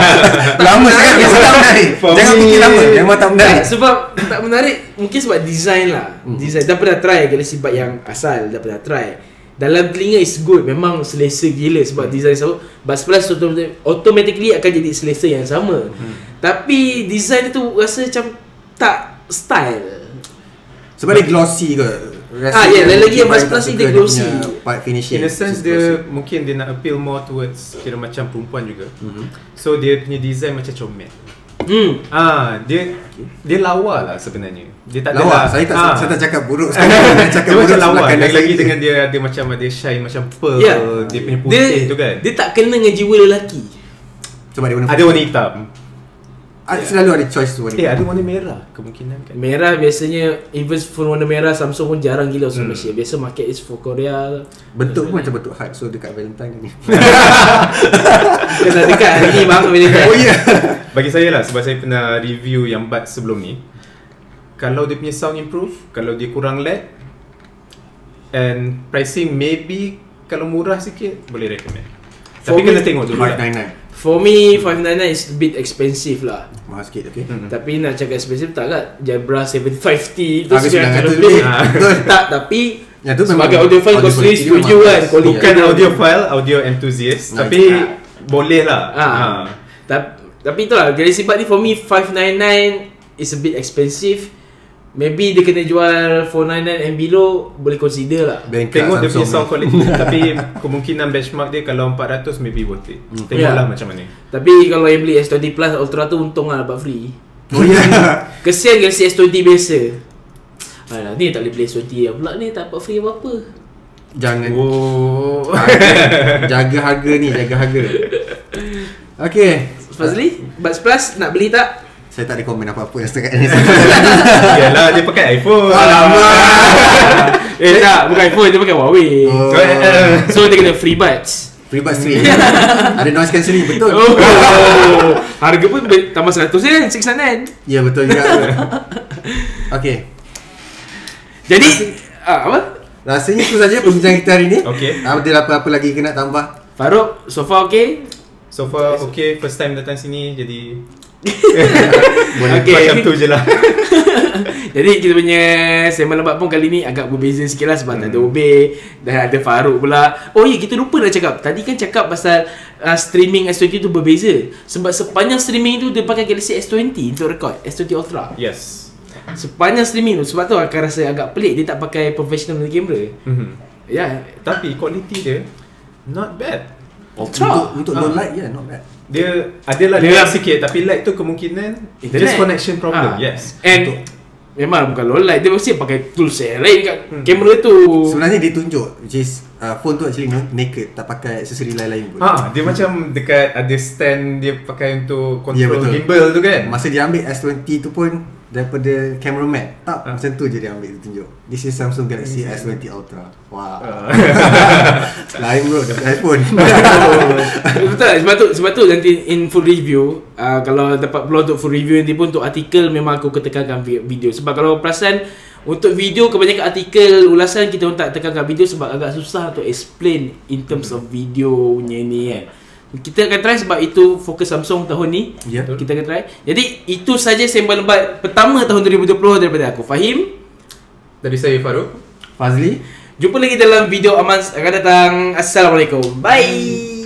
Lama sangat tak menarik. For Jangan me- fikir lama Memang tak menarik. Tak, sebab tak menarik Mungkin sebab design lah. Hmm. Design Dah pernah try Galaxy Bud yang asal Dah pernah try Dalam telinga is good Memang selesa gila Sebab Hmm. design sama Plus autom- automatically akan jadi selesa yang sama Hmm. Tapi design dia tu rasa macam Tak style Sebab dia glossy ke Rasa Ah, ya, lain lagi yang Plus ni dia glossy. Part finishing In a sense dia glossy. mungkin dia nak appeal more towards kira macam perempuan juga. Mhm. So dia punya design macam comel. Hmm. Ah, dia dia lawa lah sebenarnya. Dia tak Lawa? adalah- Saya tak, ah. saya tak cakap buruk sekarang Saya cakap dia buruk lawa. Lagi-lagi saya. dengan dia ada macam ada shine macam pearl Ya. Dia punya dia, putih tu kan. Dia tak kena dengan jiwa lelaki. Sebab dia warna Ada warna hitam Ada Selalu ada choice warna Eh ada warna merah kemungkinan kan? Merah biasanya Even phone warna merah Samsung pun jarang gila Hmm. Malaysia Biasa market is for Korea. Bentuk pun macam bentuk heart So dekat Valentine ni. Kena dekat hari ni bang Valentine. Oh ya. Bagi saya lah sebab saya pernah review yang buds sebelum ni. Kalau dia punya sound improve Kalau dia kurang lag And pricing maybe Kalau murah sikit boleh recommend Tapi kena me- tengok dulu lah 599 For me 599 is a bit expensive lah. Mahal sikit okay. Hmm. Tapi nak cakap expensive tak kan Jabra 750 tu Habis tu beli. Lebih. Betul. Tak tapi Ya, tu memang Sebagai audiophile audio kau sendiri setuju kan bagus. Quality Bukan dia- audiophile, audio enthusiast. Nice. Tapi boleh lah. Ah. Ah. Ta- Tapi tu lah Galaxy Bud ni for me 599 is a bit expensive Maybe dia kena jual 499 and below Boleh consider lah. Bengkak Tengok dia punya sound quality. Tapi kemungkinan benchmark dia Kalau 400 maybe worth it. Tengoklah Yeah. macam mana. Tapi kalau yang beli S20 Plus Ultra tu untung lah dapat free. Oh ya. Kesian Galaxy S20 biasa. Alah, ni tak boleh beli S20 yang pula ni tak dapat free apa-apa. Jangan. Oh. Harga- Jaga harga ni Jaga harga. Okay. Fazli, Buds Plus nak beli tak? Saya tak ada komen apa-apa yang setakat ni. Yalah dia pakai iPhone. Alamak. Eh tak, bukan iPhone, dia pakai Huawei. Oh. So dia kena free buds. Free buds free. Ada noise cancelling Betul. Oh, harga pun tambah 100 je kan, 699 Ya betul juga. Okay Jadi, ah, apa? Rasanya itu saja perbincangan kita hari ni. Okay. Ada apa-apa lagi kena tambah? Farouk, so far okay? So far okay First time datang sini Jadi Boleh okay. Macam tu je lah. Jadi kita punya Sembang lembat pun kali ni Agak berbeza sikit lah Sebab hmm. tak ada Obey Dan ada Farouk pula. Oh ya yeah, kita lupa nak cakap. Tadi kan cakap pasal uh, Streaming S20 tu berbeza. Sebab sepanjang streaming tu Dia pakai Galaxy S20 Untuk record S20 Ultra. Yes. Sepanjang streaming tu Sebab tu akan rasa agak pelik Dia tak pakai professional camera mm-hmm. Ya. Yeah. Tapi quality dia Not bad. Ultra Untuk, untuk low light ya yeah, not bad dia adalah dia lag sikit tapi lag tu kemungkinan Internet. just connection problem. Ha. Yes. And Untuk. memang bukan low light dia mesti pakai tools yang lain kat hmm. kamera tu. Sebenarnya dia tunjuk which is uh, phone tu actually naked tak pakai aksesori lain-lain pun. Ha, dia hmm. macam dekat ada stand dia pakai untuk control yeah, gimbal tu kan. Masa dia ambil S20 tu pun daripada camera mat tak ha. macam tu je dia ambil dia tunjuk this is Samsung Galaxy S20 Ultra wow uh. lain bro dah iPhone betul sebab tu sebab tu nanti in full review uh, kalau dapat peluang untuk full review nanti pun untuk artikel memang aku ketekankan video sebab kalau perasan untuk video kebanyakan artikel ulasan kita pun tak tekankan video sebab agak susah untuk explain in terms of video punya ni kan kita akan try sebab itu fokus Samsung tahun ni. Ya. Yeah. Kita akan try. Jadi itu saja sembang lembat pertama tahun 2020 daripada aku Fahim. Dari saya Farouk. Fazli. Jumpa lagi dalam video Aman akan datang. Assalamualaikum. Bye.